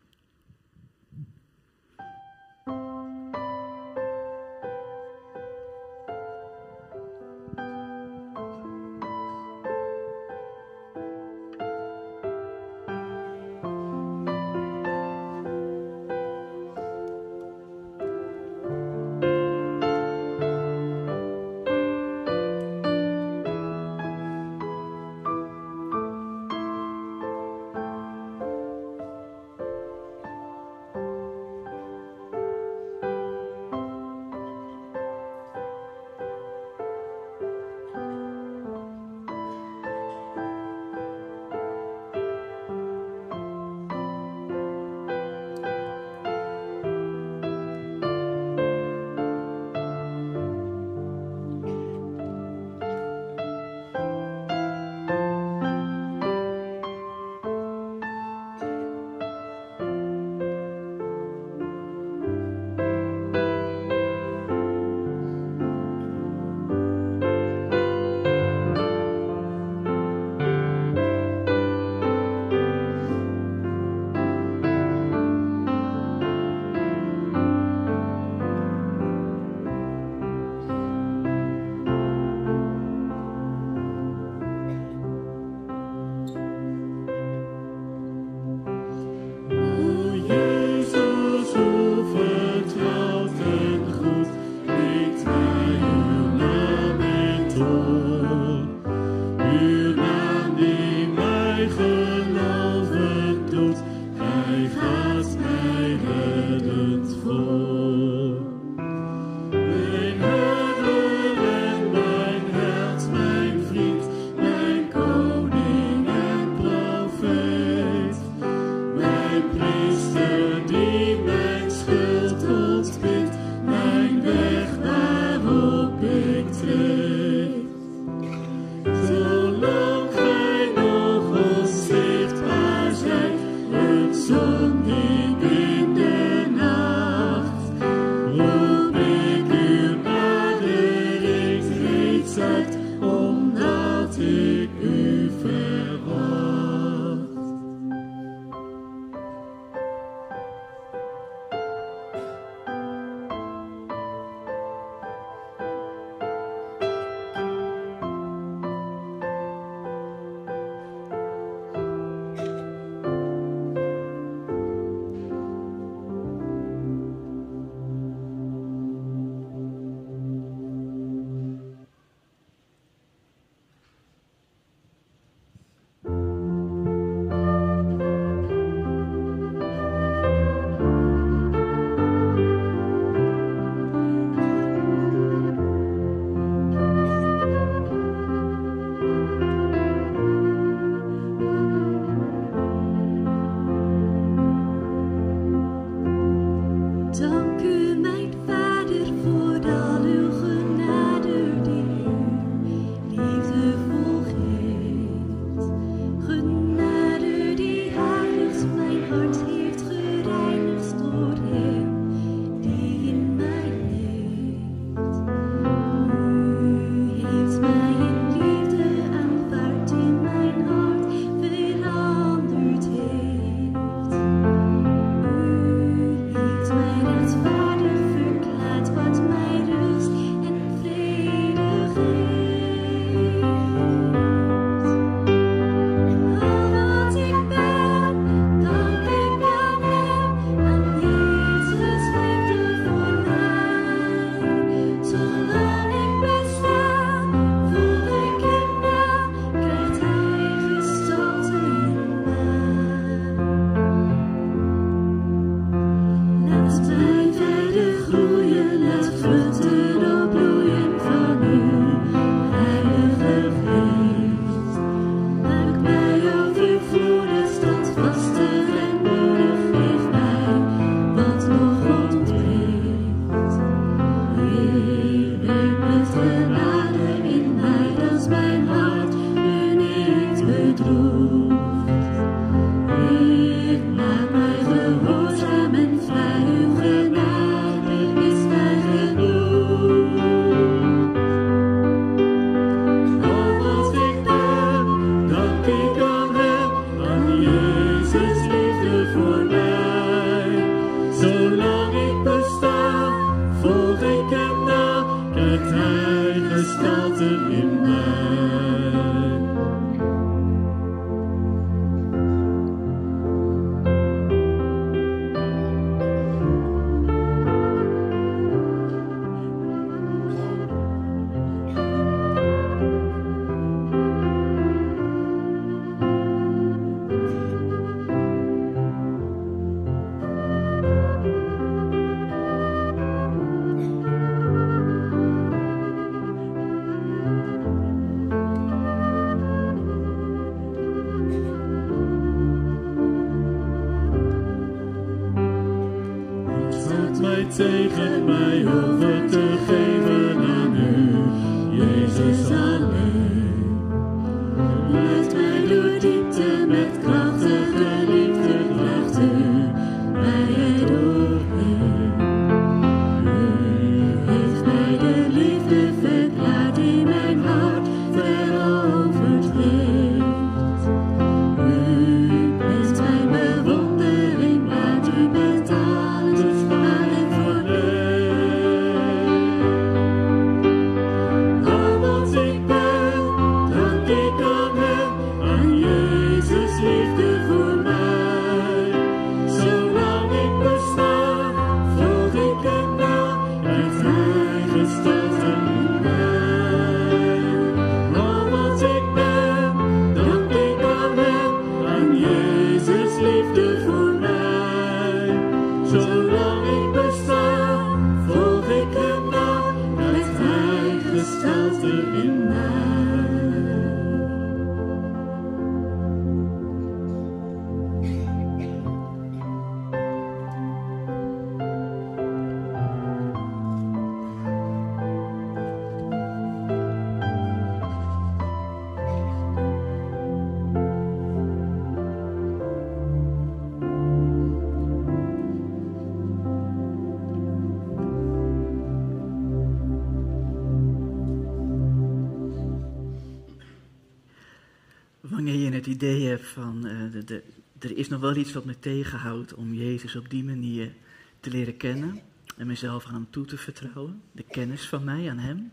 Van eh, de, er is nog wel iets wat me tegenhoudt om Jezus op die manier te leren kennen en mezelf aan hem toe te vertrouwen, de kennis van mij aan hem.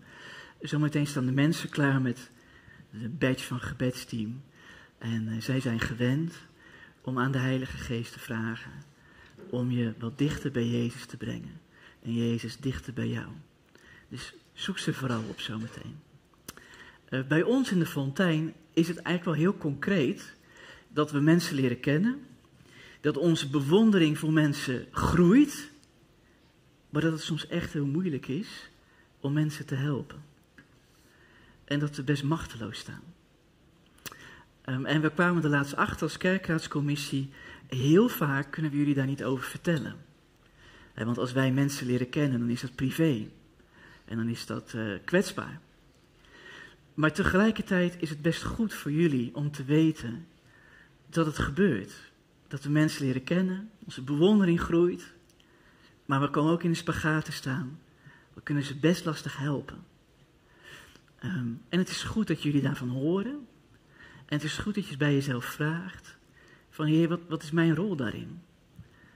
Zometeen staan de mensen klaar met de badge van gebedsteam en eh, zij zijn gewend om aan de Heilige Geest te vragen om je wat dichter bij Jezus te brengen en Jezus dichter bij jou. Dus zoek ze vooral op zometeen. Eh, bij ons in de fontein is het eigenlijk wel heel concreet dat we mensen leren kennen, dat onze bewondering voor mensen groeit, maar dat het soms echt heel moeilijk is om mensen te helpen. En dat we best machteloos staan. Ehm, en we kwamen er laatst achter als kerkraadscommissie, heel vaak kunnen we jullie daar niet over vertellen. Want als wij mensen leren kennen, dan is dat privé. En dan is dat eh, kwetsbaar. Maar tegelijkertijd is het best goed voor jullie om te weten dat het gebeurt. Dat we mensen leren kennen, onze bewondering groeit. Maar we komen ook in de spagaat te staan. We kunnen ze best lastig helpen. Ehm, en het is goed dat jullie daarvan horen. En het is goed dat je bij jezelf vraagt: van heer, wat, wat is mijn rol daarin?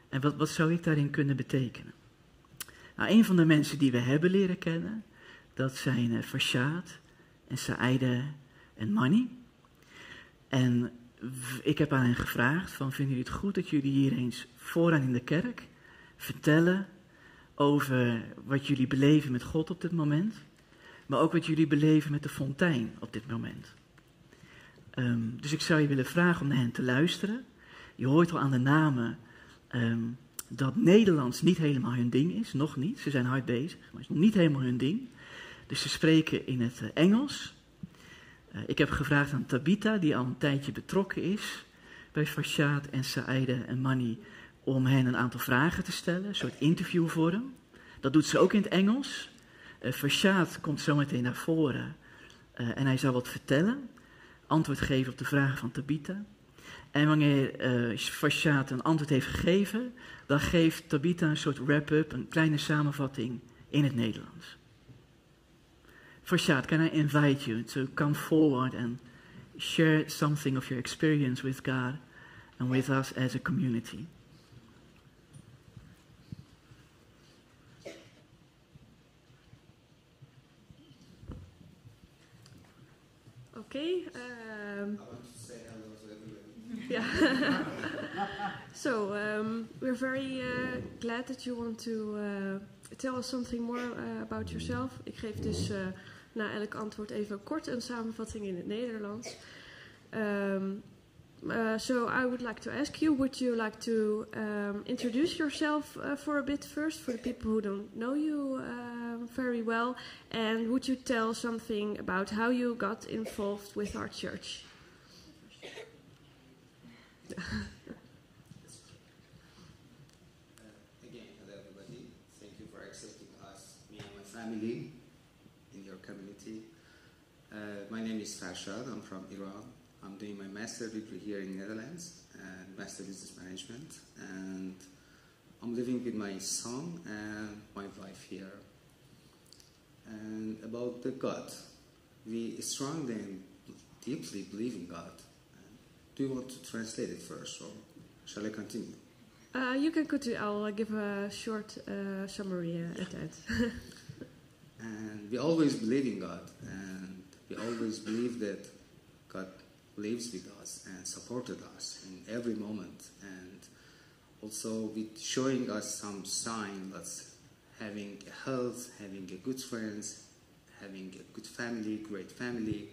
En wat, wat zou ik daarin kunnen betekenen? Nou, een van de mensen die we hebben leren kennen, dat zijn uh, en Saïde en Manny. En ik heb aan hen gevraagd van, vinden jullie het goed dat jullie hier eens vooraan in de kerk vertellen over wat jullie beleven met God op dit moment, maar ook wat jullie beleven met de fontein op dit moment. Ehm, dus ik zou je willen vragen om naar hen te luisteren. Je hoort al aan de namen ehm, dat Nederlands niet helemaal hun ding is, nog niet. Ze zijn hard bezig, maar het is nog niet helemaal hun ding. Dus ze spreken in het eh, Engels. Eh, ik heb gevraagd aan Tabita, die al een tijdje betrokken is bij Farshad en Saïde en Mani, om hen een aantal vragen te stellen, een soort interviewvorm. Dat doet ze ook in het Engels. Uh, Farshad komt zometeen naar voren eh, en hij zal wat vertellen antwoord geven op de vragen van Tabitha. En wanneer Fashaat een antwoord heeft gegeven, dan geeft Tabitha een soort wrap-up, een kleine samenvatting in het Nederlands. Fashaat, can I invite you to come forward and share something of your experience with God and with us as a community? Okay. Um, yeah. so um, we're very uh, glad that you want to uh, tell us something more uh, about yourself. Ik geef dus uh, na elk antwoord even kort een samenvatting in het Nederlands. Um, uh, so I would like to ask you, would you like to um, introduce yourself uh, for a bit first, for the people who don't know you uh, very well, and would you tell something about how you got involved with our church? again, hello everybody. Thank you for accepting us, me and my family, my name is Farshad. I'm from Iran. I'm doing my master degree here in the Netherlands and master business management. And I'm living with my son and my wife here. And about the God, we strongly and deeply believe in God. Do you want to translate it first, or shall I continue? Uh, you can continue. I'll uh, give a short uh, summary uh, at that. and we always believe in God, and we always believe that God lives with us and supported us in every moment, and also with showing us some sign that's having a health, having a good friends, having a good family, great family,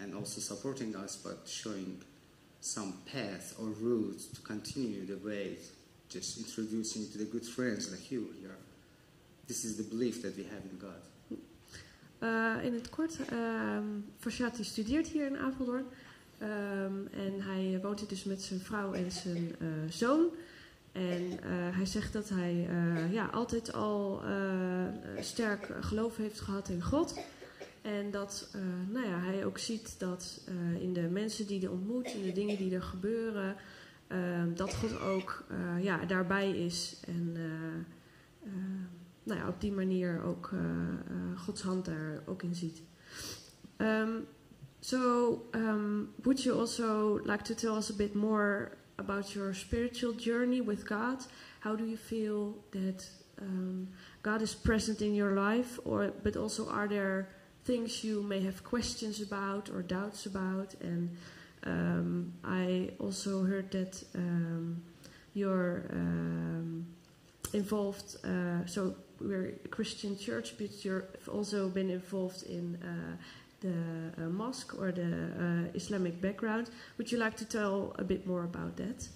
and also supporting us, but showing some path or route to continue the way, just introducing to the good friends like you here. This is the belief that we have in God. Uh, in het kort, um, Farshad studeert hier in Apeldoorn. Um, en hij woont hier dus met zijn vrouw en zijn uh, zoon. En uh, hij zegt dat hij ja, altijd al sterk geloof heeft gehad in God. En dat nou ja, hij ook ziet dat in de mensen die hij ontmoet, in de dingen die er gebeuren, dat God ook ja, daarbij is. En nou ja, op die manier ook Gods hand daar ook in ziet. Um, So, um, would you also like to tell us a bit more about your spiritual journey with God? How do you feel that um, God is present in your life, or but also are there things you may have questions about or doubts about? And um, I also heard that um, you're involved. Uh, so we're a Christian church, but you've also been involved in. Uh, the uh, mosque or the uh, Islamic background. Would you like to tell a bit more about that?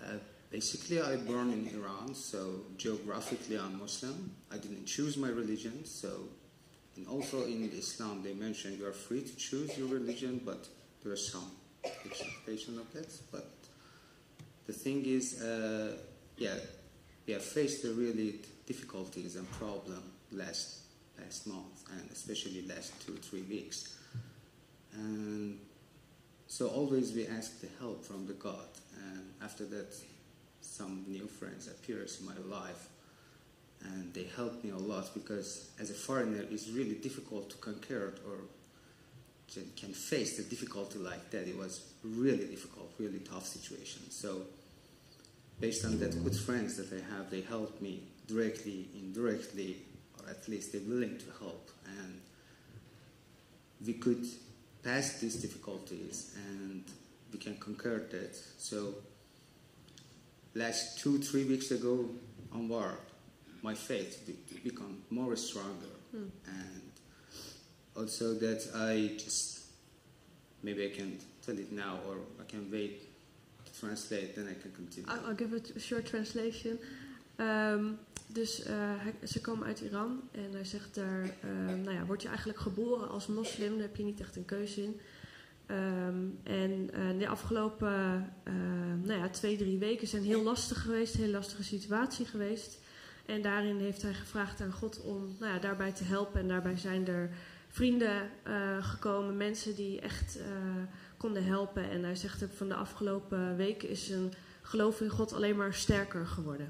Uh, basically, I born in Iran, so geographically I'm Muslim. I didn't choose my religion, so and also in Islam they mention you are free to choose your religion, but there are some expectation of that. But the thing is, uh, yeah, we have faced the really difficulties and problem last last month and especially last two three weeks. And so always we ask the help from the god. And after that some new friends appears in my life and they helped me a lot because as a foreigner it's really difficult to conquer or can face the difficulty like that. It was really difficult really tough situation. So based on that good friends that i have they helped me directly indirectly or at least they're willing to help. And we could pass these difficulties and we can conquer that. So last two, three weeks ago on onward, my faith become more stronger. Mm. And also that I just, maybe I can tell it now or I can wait to translate, then I can continue. I'll, I'll give it a short translation. Um, Dus hij, ze komen uit Iran en hij zegt daar, uh, nou ja, word je eigenlijk geboren als moslim, daar heb je niet echt een keuze in. Um, en uh, de afgelopen nou ja, twee, drie weken zijn heel lastig geweest, een heel lastige situatie geweest. En daarin heeft hij gevraagd aan God om nou ja, daarbij te helpen. En daarbij zijn er vrienden eh, gekomen, mensen die echt eh, konden helpen. En hij zegt van de afgelopen weken is zijn geloof in God alleen maar sterker geworden.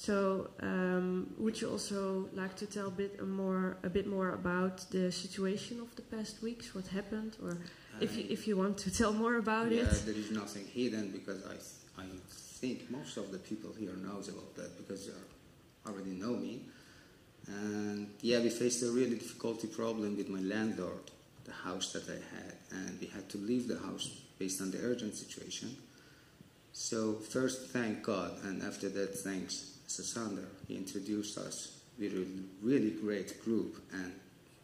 So, um, would you also like to tell a bit more, a bit more about the situation of the past weeks? What happened, or if you, if you want to tell more about yeah, it? there is nothing hidden because I, I think most of the people here knows about that because they already know me. And yeah, we faced a really difficulty problem with my landlord, the house that I had, and we had to leave the house based on the urgent situation. So first, thank God, and after that, thanks Sasander. He introduced us with a really great group, and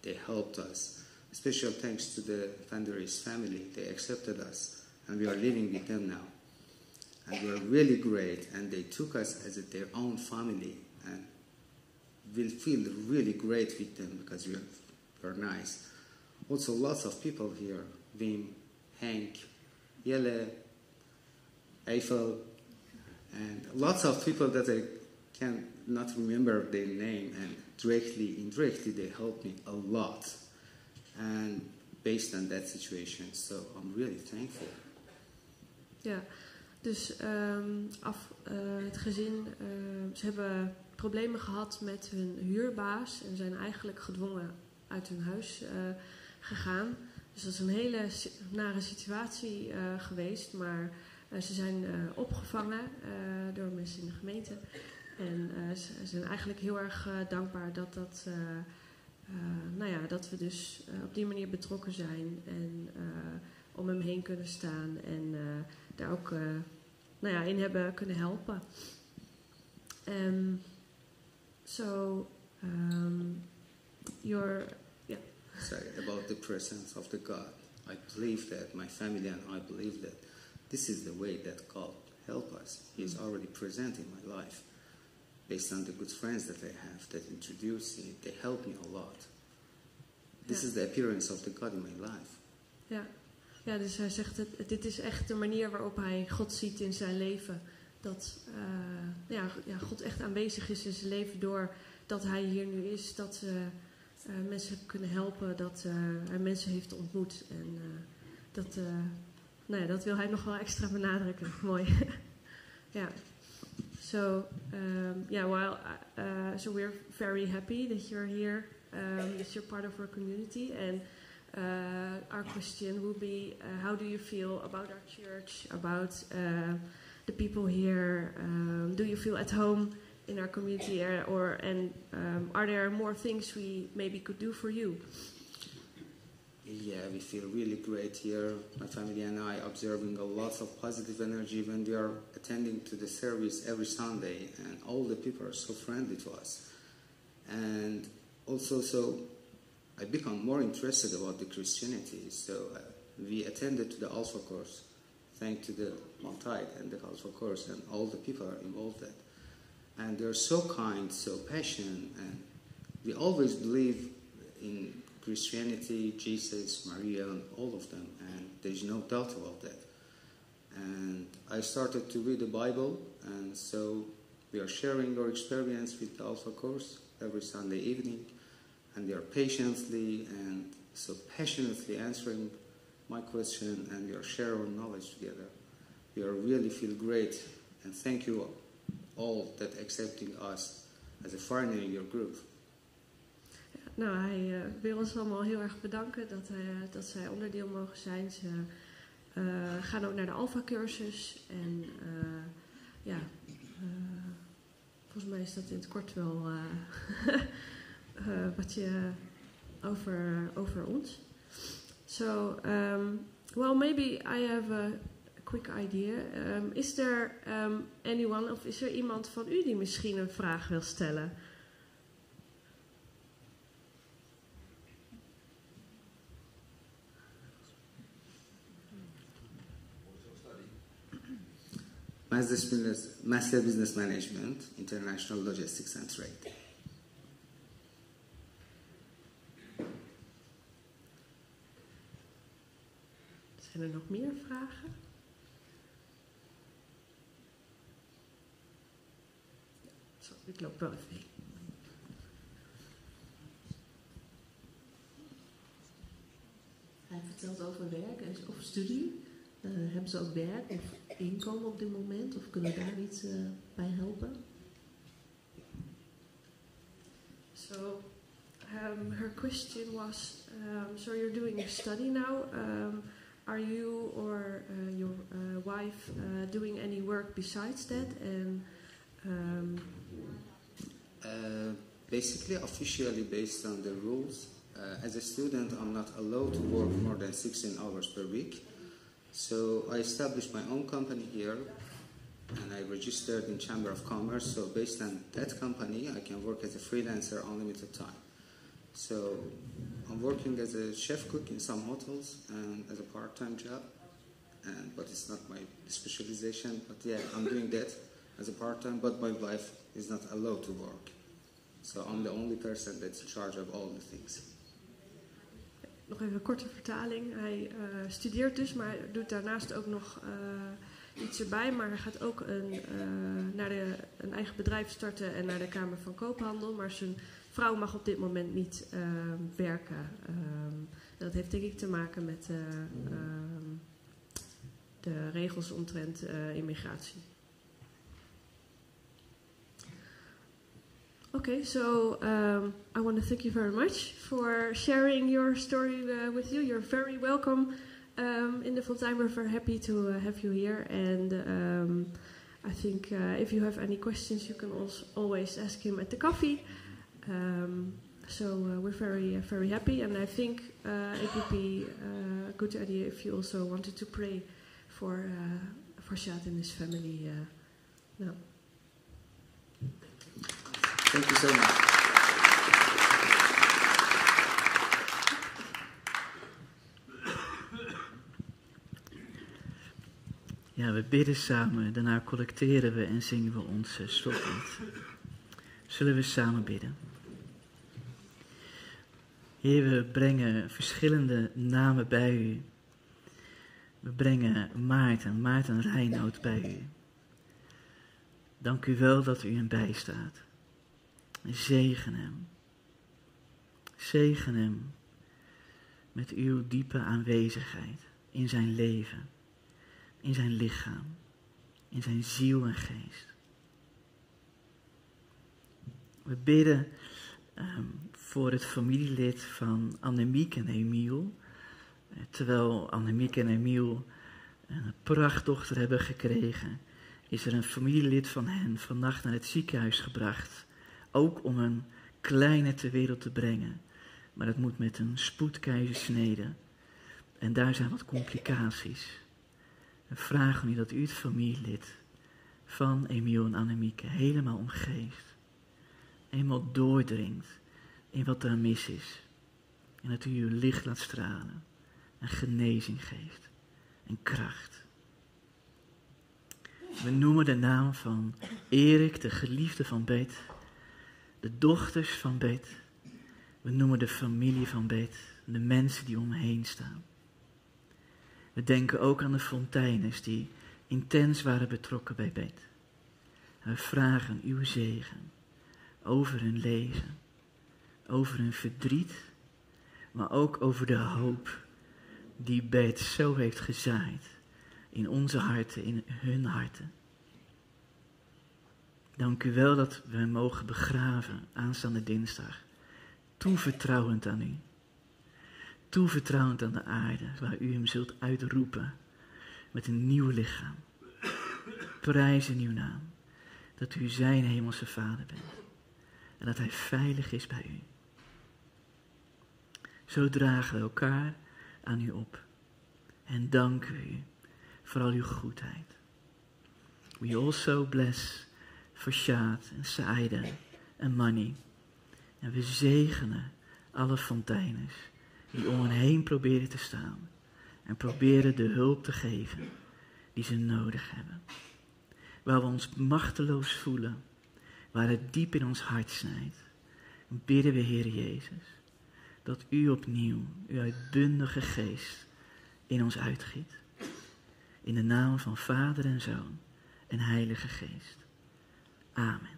they helped us. Special thanks to the Vanderis family. They accepted us, and we are living with them now. And we are really great, and they took us as their own family, and we'll feel really great with them because we are, we are nice. Also, lots of people here Wim, Hank, Jelle, Eiffel, and lots of people that I can not remember their name, and directly, indirectly, they helped me a lot. And based on that situation, so I'm really thankful. Ja, dus ehm, af, eh, het gezin, ehm, ze hebben problemen gehad met hun huurbaas en zijn eigenlijk gedwongen uit hun huis eh, gegaan. Dus dat is een hele nare situatie eh, geweest, maar ze zijn opgevangen door mensen in de gemeente. En eh, ze zijn eigenlijk heel erg eh, dankbaar dat, dat, eh, nou ja, dat we dus op die manier betrokken zijn en om hem heen kunnen staan en daar ook nou ja, in hebben kunnen helpen. Um, so, um, your, yeah, So about the presence of the God, I believe that my family and I believe that this is the way that God help us. He is already present in my life, based on the good friends that I have that introduce me. They help me a lot. This is the appearance of the God in my life. ja. ja, dus hij zegt, het, dit is echt de manier waarop hij God ziet in zijn leven. Dat eh, ja, ja, God echt aanwezig is in zijn leven door dat hij hier nu is. Dat eh, mensen kunnen helpen, dat hij mensen heeft ontmoet. En dat, nou ja, dat wil hij nog wel extra benadrukken. Mooi. ja. So, um, yeah, well, uh, so we're very happy that you're here, um, that you're part of our community. And uh, our question will be, uh, how do you feel about our church, about uh, the people here? Um, do you feel at home in our community, or, or and um, are there more things we maybe could do for you? Yeah, we feel really great here. My family and I observing a lot of positive energy when we are attending to the service every Sunday, and all the people are so friendly to us. And also, so I become more interested about the Christianity. So uh, we attended to the Alpha course, thanks to the Montide and the Alpha course, and all the people are involved in. And they're so kind, so passionate, and we always believe in Christianity, Jesus, Maria, and all of them, and there's no doubt about that. And I started to read the Bible, and so we are sharing our experience with the Alpha course every Sunday evening, and they are patiently and so passionately answering my question, and we are sharing knowledge together. We are really feel great, and thank you all that accepting us as a foreigner in your group. Nou, hij eh, wil ons allemaal heel erg bedanken dat, hij, dat zij onderdeel mogen zijn. Ze eh, gaan ook naar de Alpha-cursus. En eh, ja, eh, volgens mij is dat in het kort wel eh, eh, wat je over, over ons. So, um, well, maybe I have a quick idea. Um, is there um, anyone, of is er iemand van u die misschien een vraag wil stellen? Master Business, Master Business Management, International Logistics and Trade. Zijn er nog meer vragen? Zo, ik loop wel even heen. verteld over werk en, of studie. Uh, hebben ze ook werk of inkomen op dit moment? Of kunnen we daar iets uh, bij helpen? So, um, her question was, um, so you're doing a study now. Um, are you or uh, your wife doing any work besides that? And um, basically, officially based on the rules, uh, as a student, I'm not allowed to work more than 16 hours per week. So I established my own company here and I registered in Chamber of Commerce. So based on that company, I can work as a freelancer unlimited time. So I'm working as a chef cook in some hotels and as a part-time job. And, but it's not my specialization. But yeah, I'm doing that as a part-time. But my wife is not allowed to work. So I'm the only person that's in charge of all the things. Nog even een korte vertaling. Hij uh, studeert dus, maar doet daarnaast ook nog uh, iets erbij. Maar hij gaat ook een, uh, naar een eigen bedrijf starten en naar de Kamer van Koophandel. Maar zijn vrouw mag op dit moment niet werken. Um, dat heeft denk ik te maken met um, de regels omtrent immigratie. Okay, so um, I want to thank you very much for sharing your story uh, with you. You're very welcome um, in the Fontaine. We're very happy to uh, have you here. And um, I think uh, if you have any questions, you can also always ask him at the coffee. Um, so uh, we're very, uh, very happy. And I think uh, it would be a good idea if you also wanted to pray for, for Shad and his family now. Thank you so much. Ja, we bidden samen, daarna collecteren we en zingen we ons stoplied. Zullen we samen bidden? Heer, we brengen verschillende namen bij u. We brengen Maarten, Maarten Reinoud bij u. Dank u wel dat u hem bijstaat. Zegen hem. Zegen hem met uw diepe aanwezigheid in zijn leven, in zijn lichaam, in zijn ziel en geest. We bidden um, voor het familielid van Annemiek en Emiel. Eh, terwijl Annemiek en Emiel een prachtdochter hebben gekregen, is er een familielid van hen vannacht naar het ziekenhuis gebracht ook om een kleine ter wereld te brengen. Maar dat moet met een spoedkeizersnede. En daar zijn wat complicaties. We vragen u dat u het familielid van Emiel en Annemieke helemaal omgeeft. Eenmaal doordringt in wat er mis is. En dat u uw licht laat stralen. En genezing geeft. En kracht. We noemen de naam van Erik, de geliefde van Bet de dochters van Bet. We noemen de familie van Bet, de mensen die om me heen staan. We denken ook aan de fonteines die intens waren betrokken bij Bet. We vragen uw zegen over hun leven, over hun verdriet, maar ook over de hoop die Bet zo heeft gezaaid in onze harten, in hun harten. Dank u wel dat we mogen begraven aanstaande dinsdag. Toevertrouwend aan u. Toevertrouwend aan de aarde, waar u hem zult uitroepen met een nieuw lichaam. Prijs in uw naam, dat u zijn hemelse vader bent. En dat hij veilig is bij u. Zo dragen we elkaar aan u op. En danken u voor al uw goedheid. We also bless voor Sjaad en Saida en Manny. En we zegenen alle fonteines die om hen heen proberen te staan. En proberen de hulp te geven die ze nodig hebben. Waar we ons machteloos voelen, waar het diep in ons hart snijdt, bidden we, Heer Jezus, dat U opnieuw, Uw uitbundige geest, in ons uitgiet. In de naam van Vader en Zoon en Heilige Geest. Amen.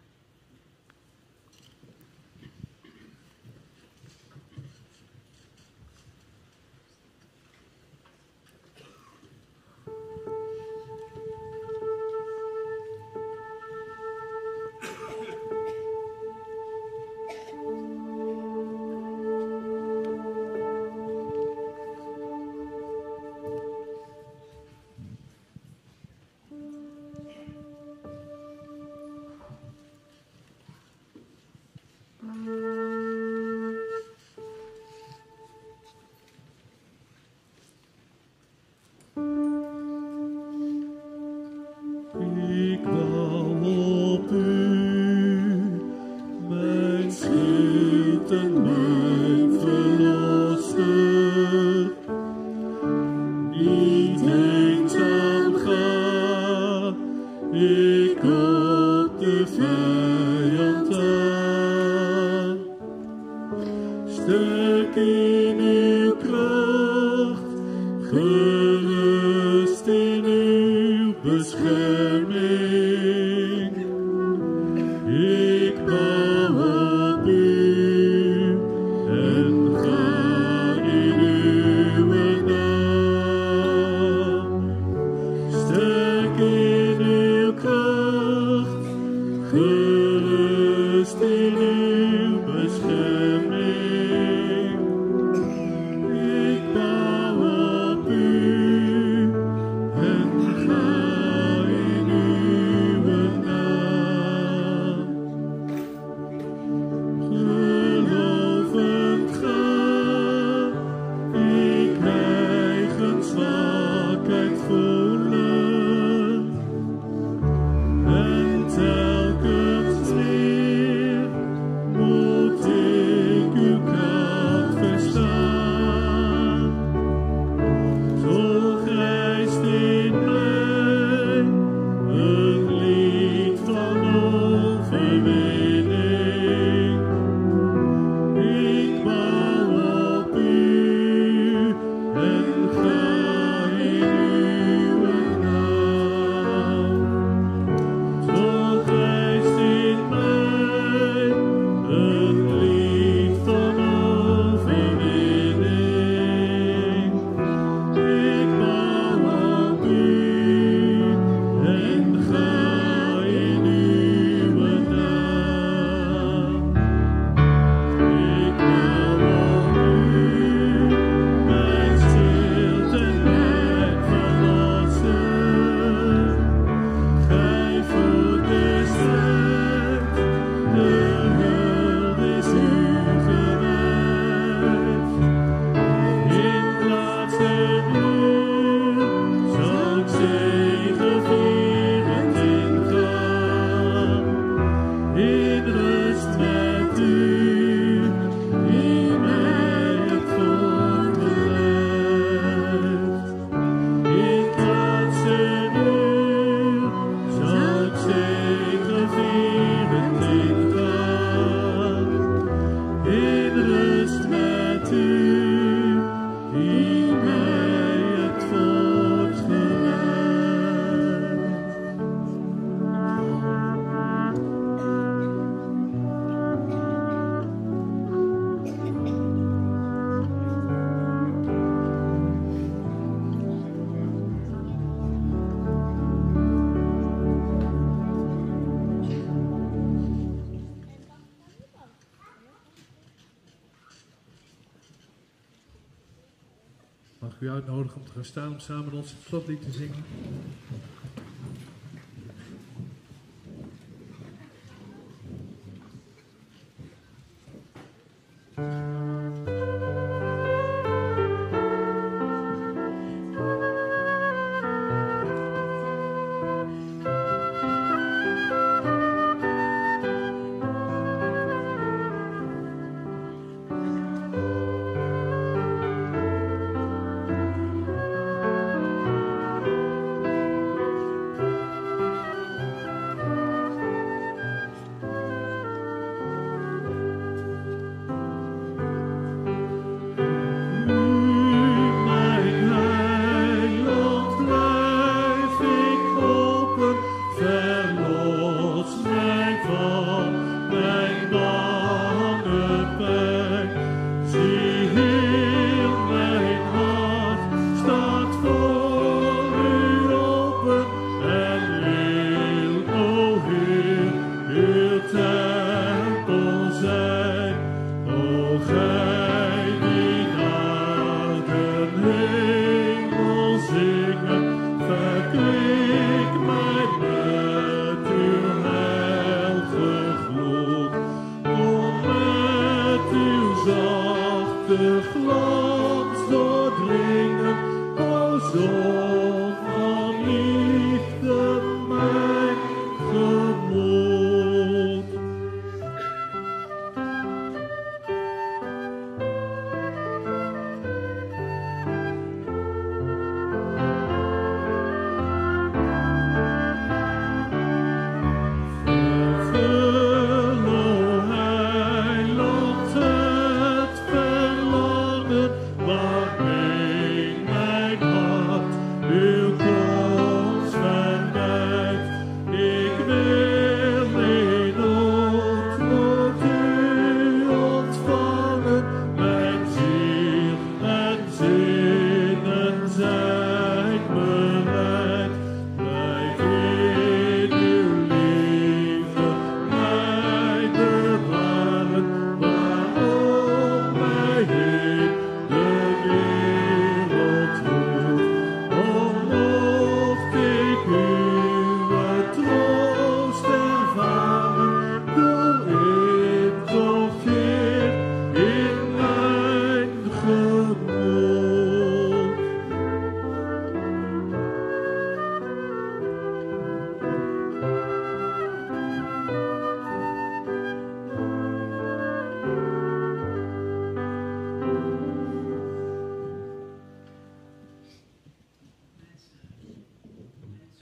Gaan staan om samen ons slotlied te zingen?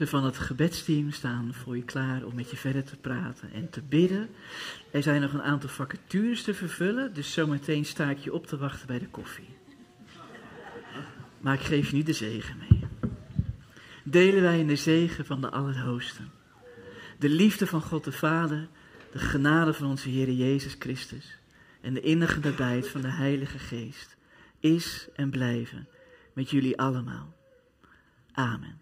Van het gebedsteam staan voor je klaar om met je verder te praten en te bidden. Er zijn nog een aantal vacatures te vervullen, dus zometeen sta ik je op te wachten bij de koffie. Maar ik geef je niet de zegen mee. Delen wij in de zegen van de Allerhoogste. De liefde van God de Vader, de genade van onze Heer Jezus Christus en de innige nabijheid van de Heilige Geest is en blijven met jullie allemaal. Amen.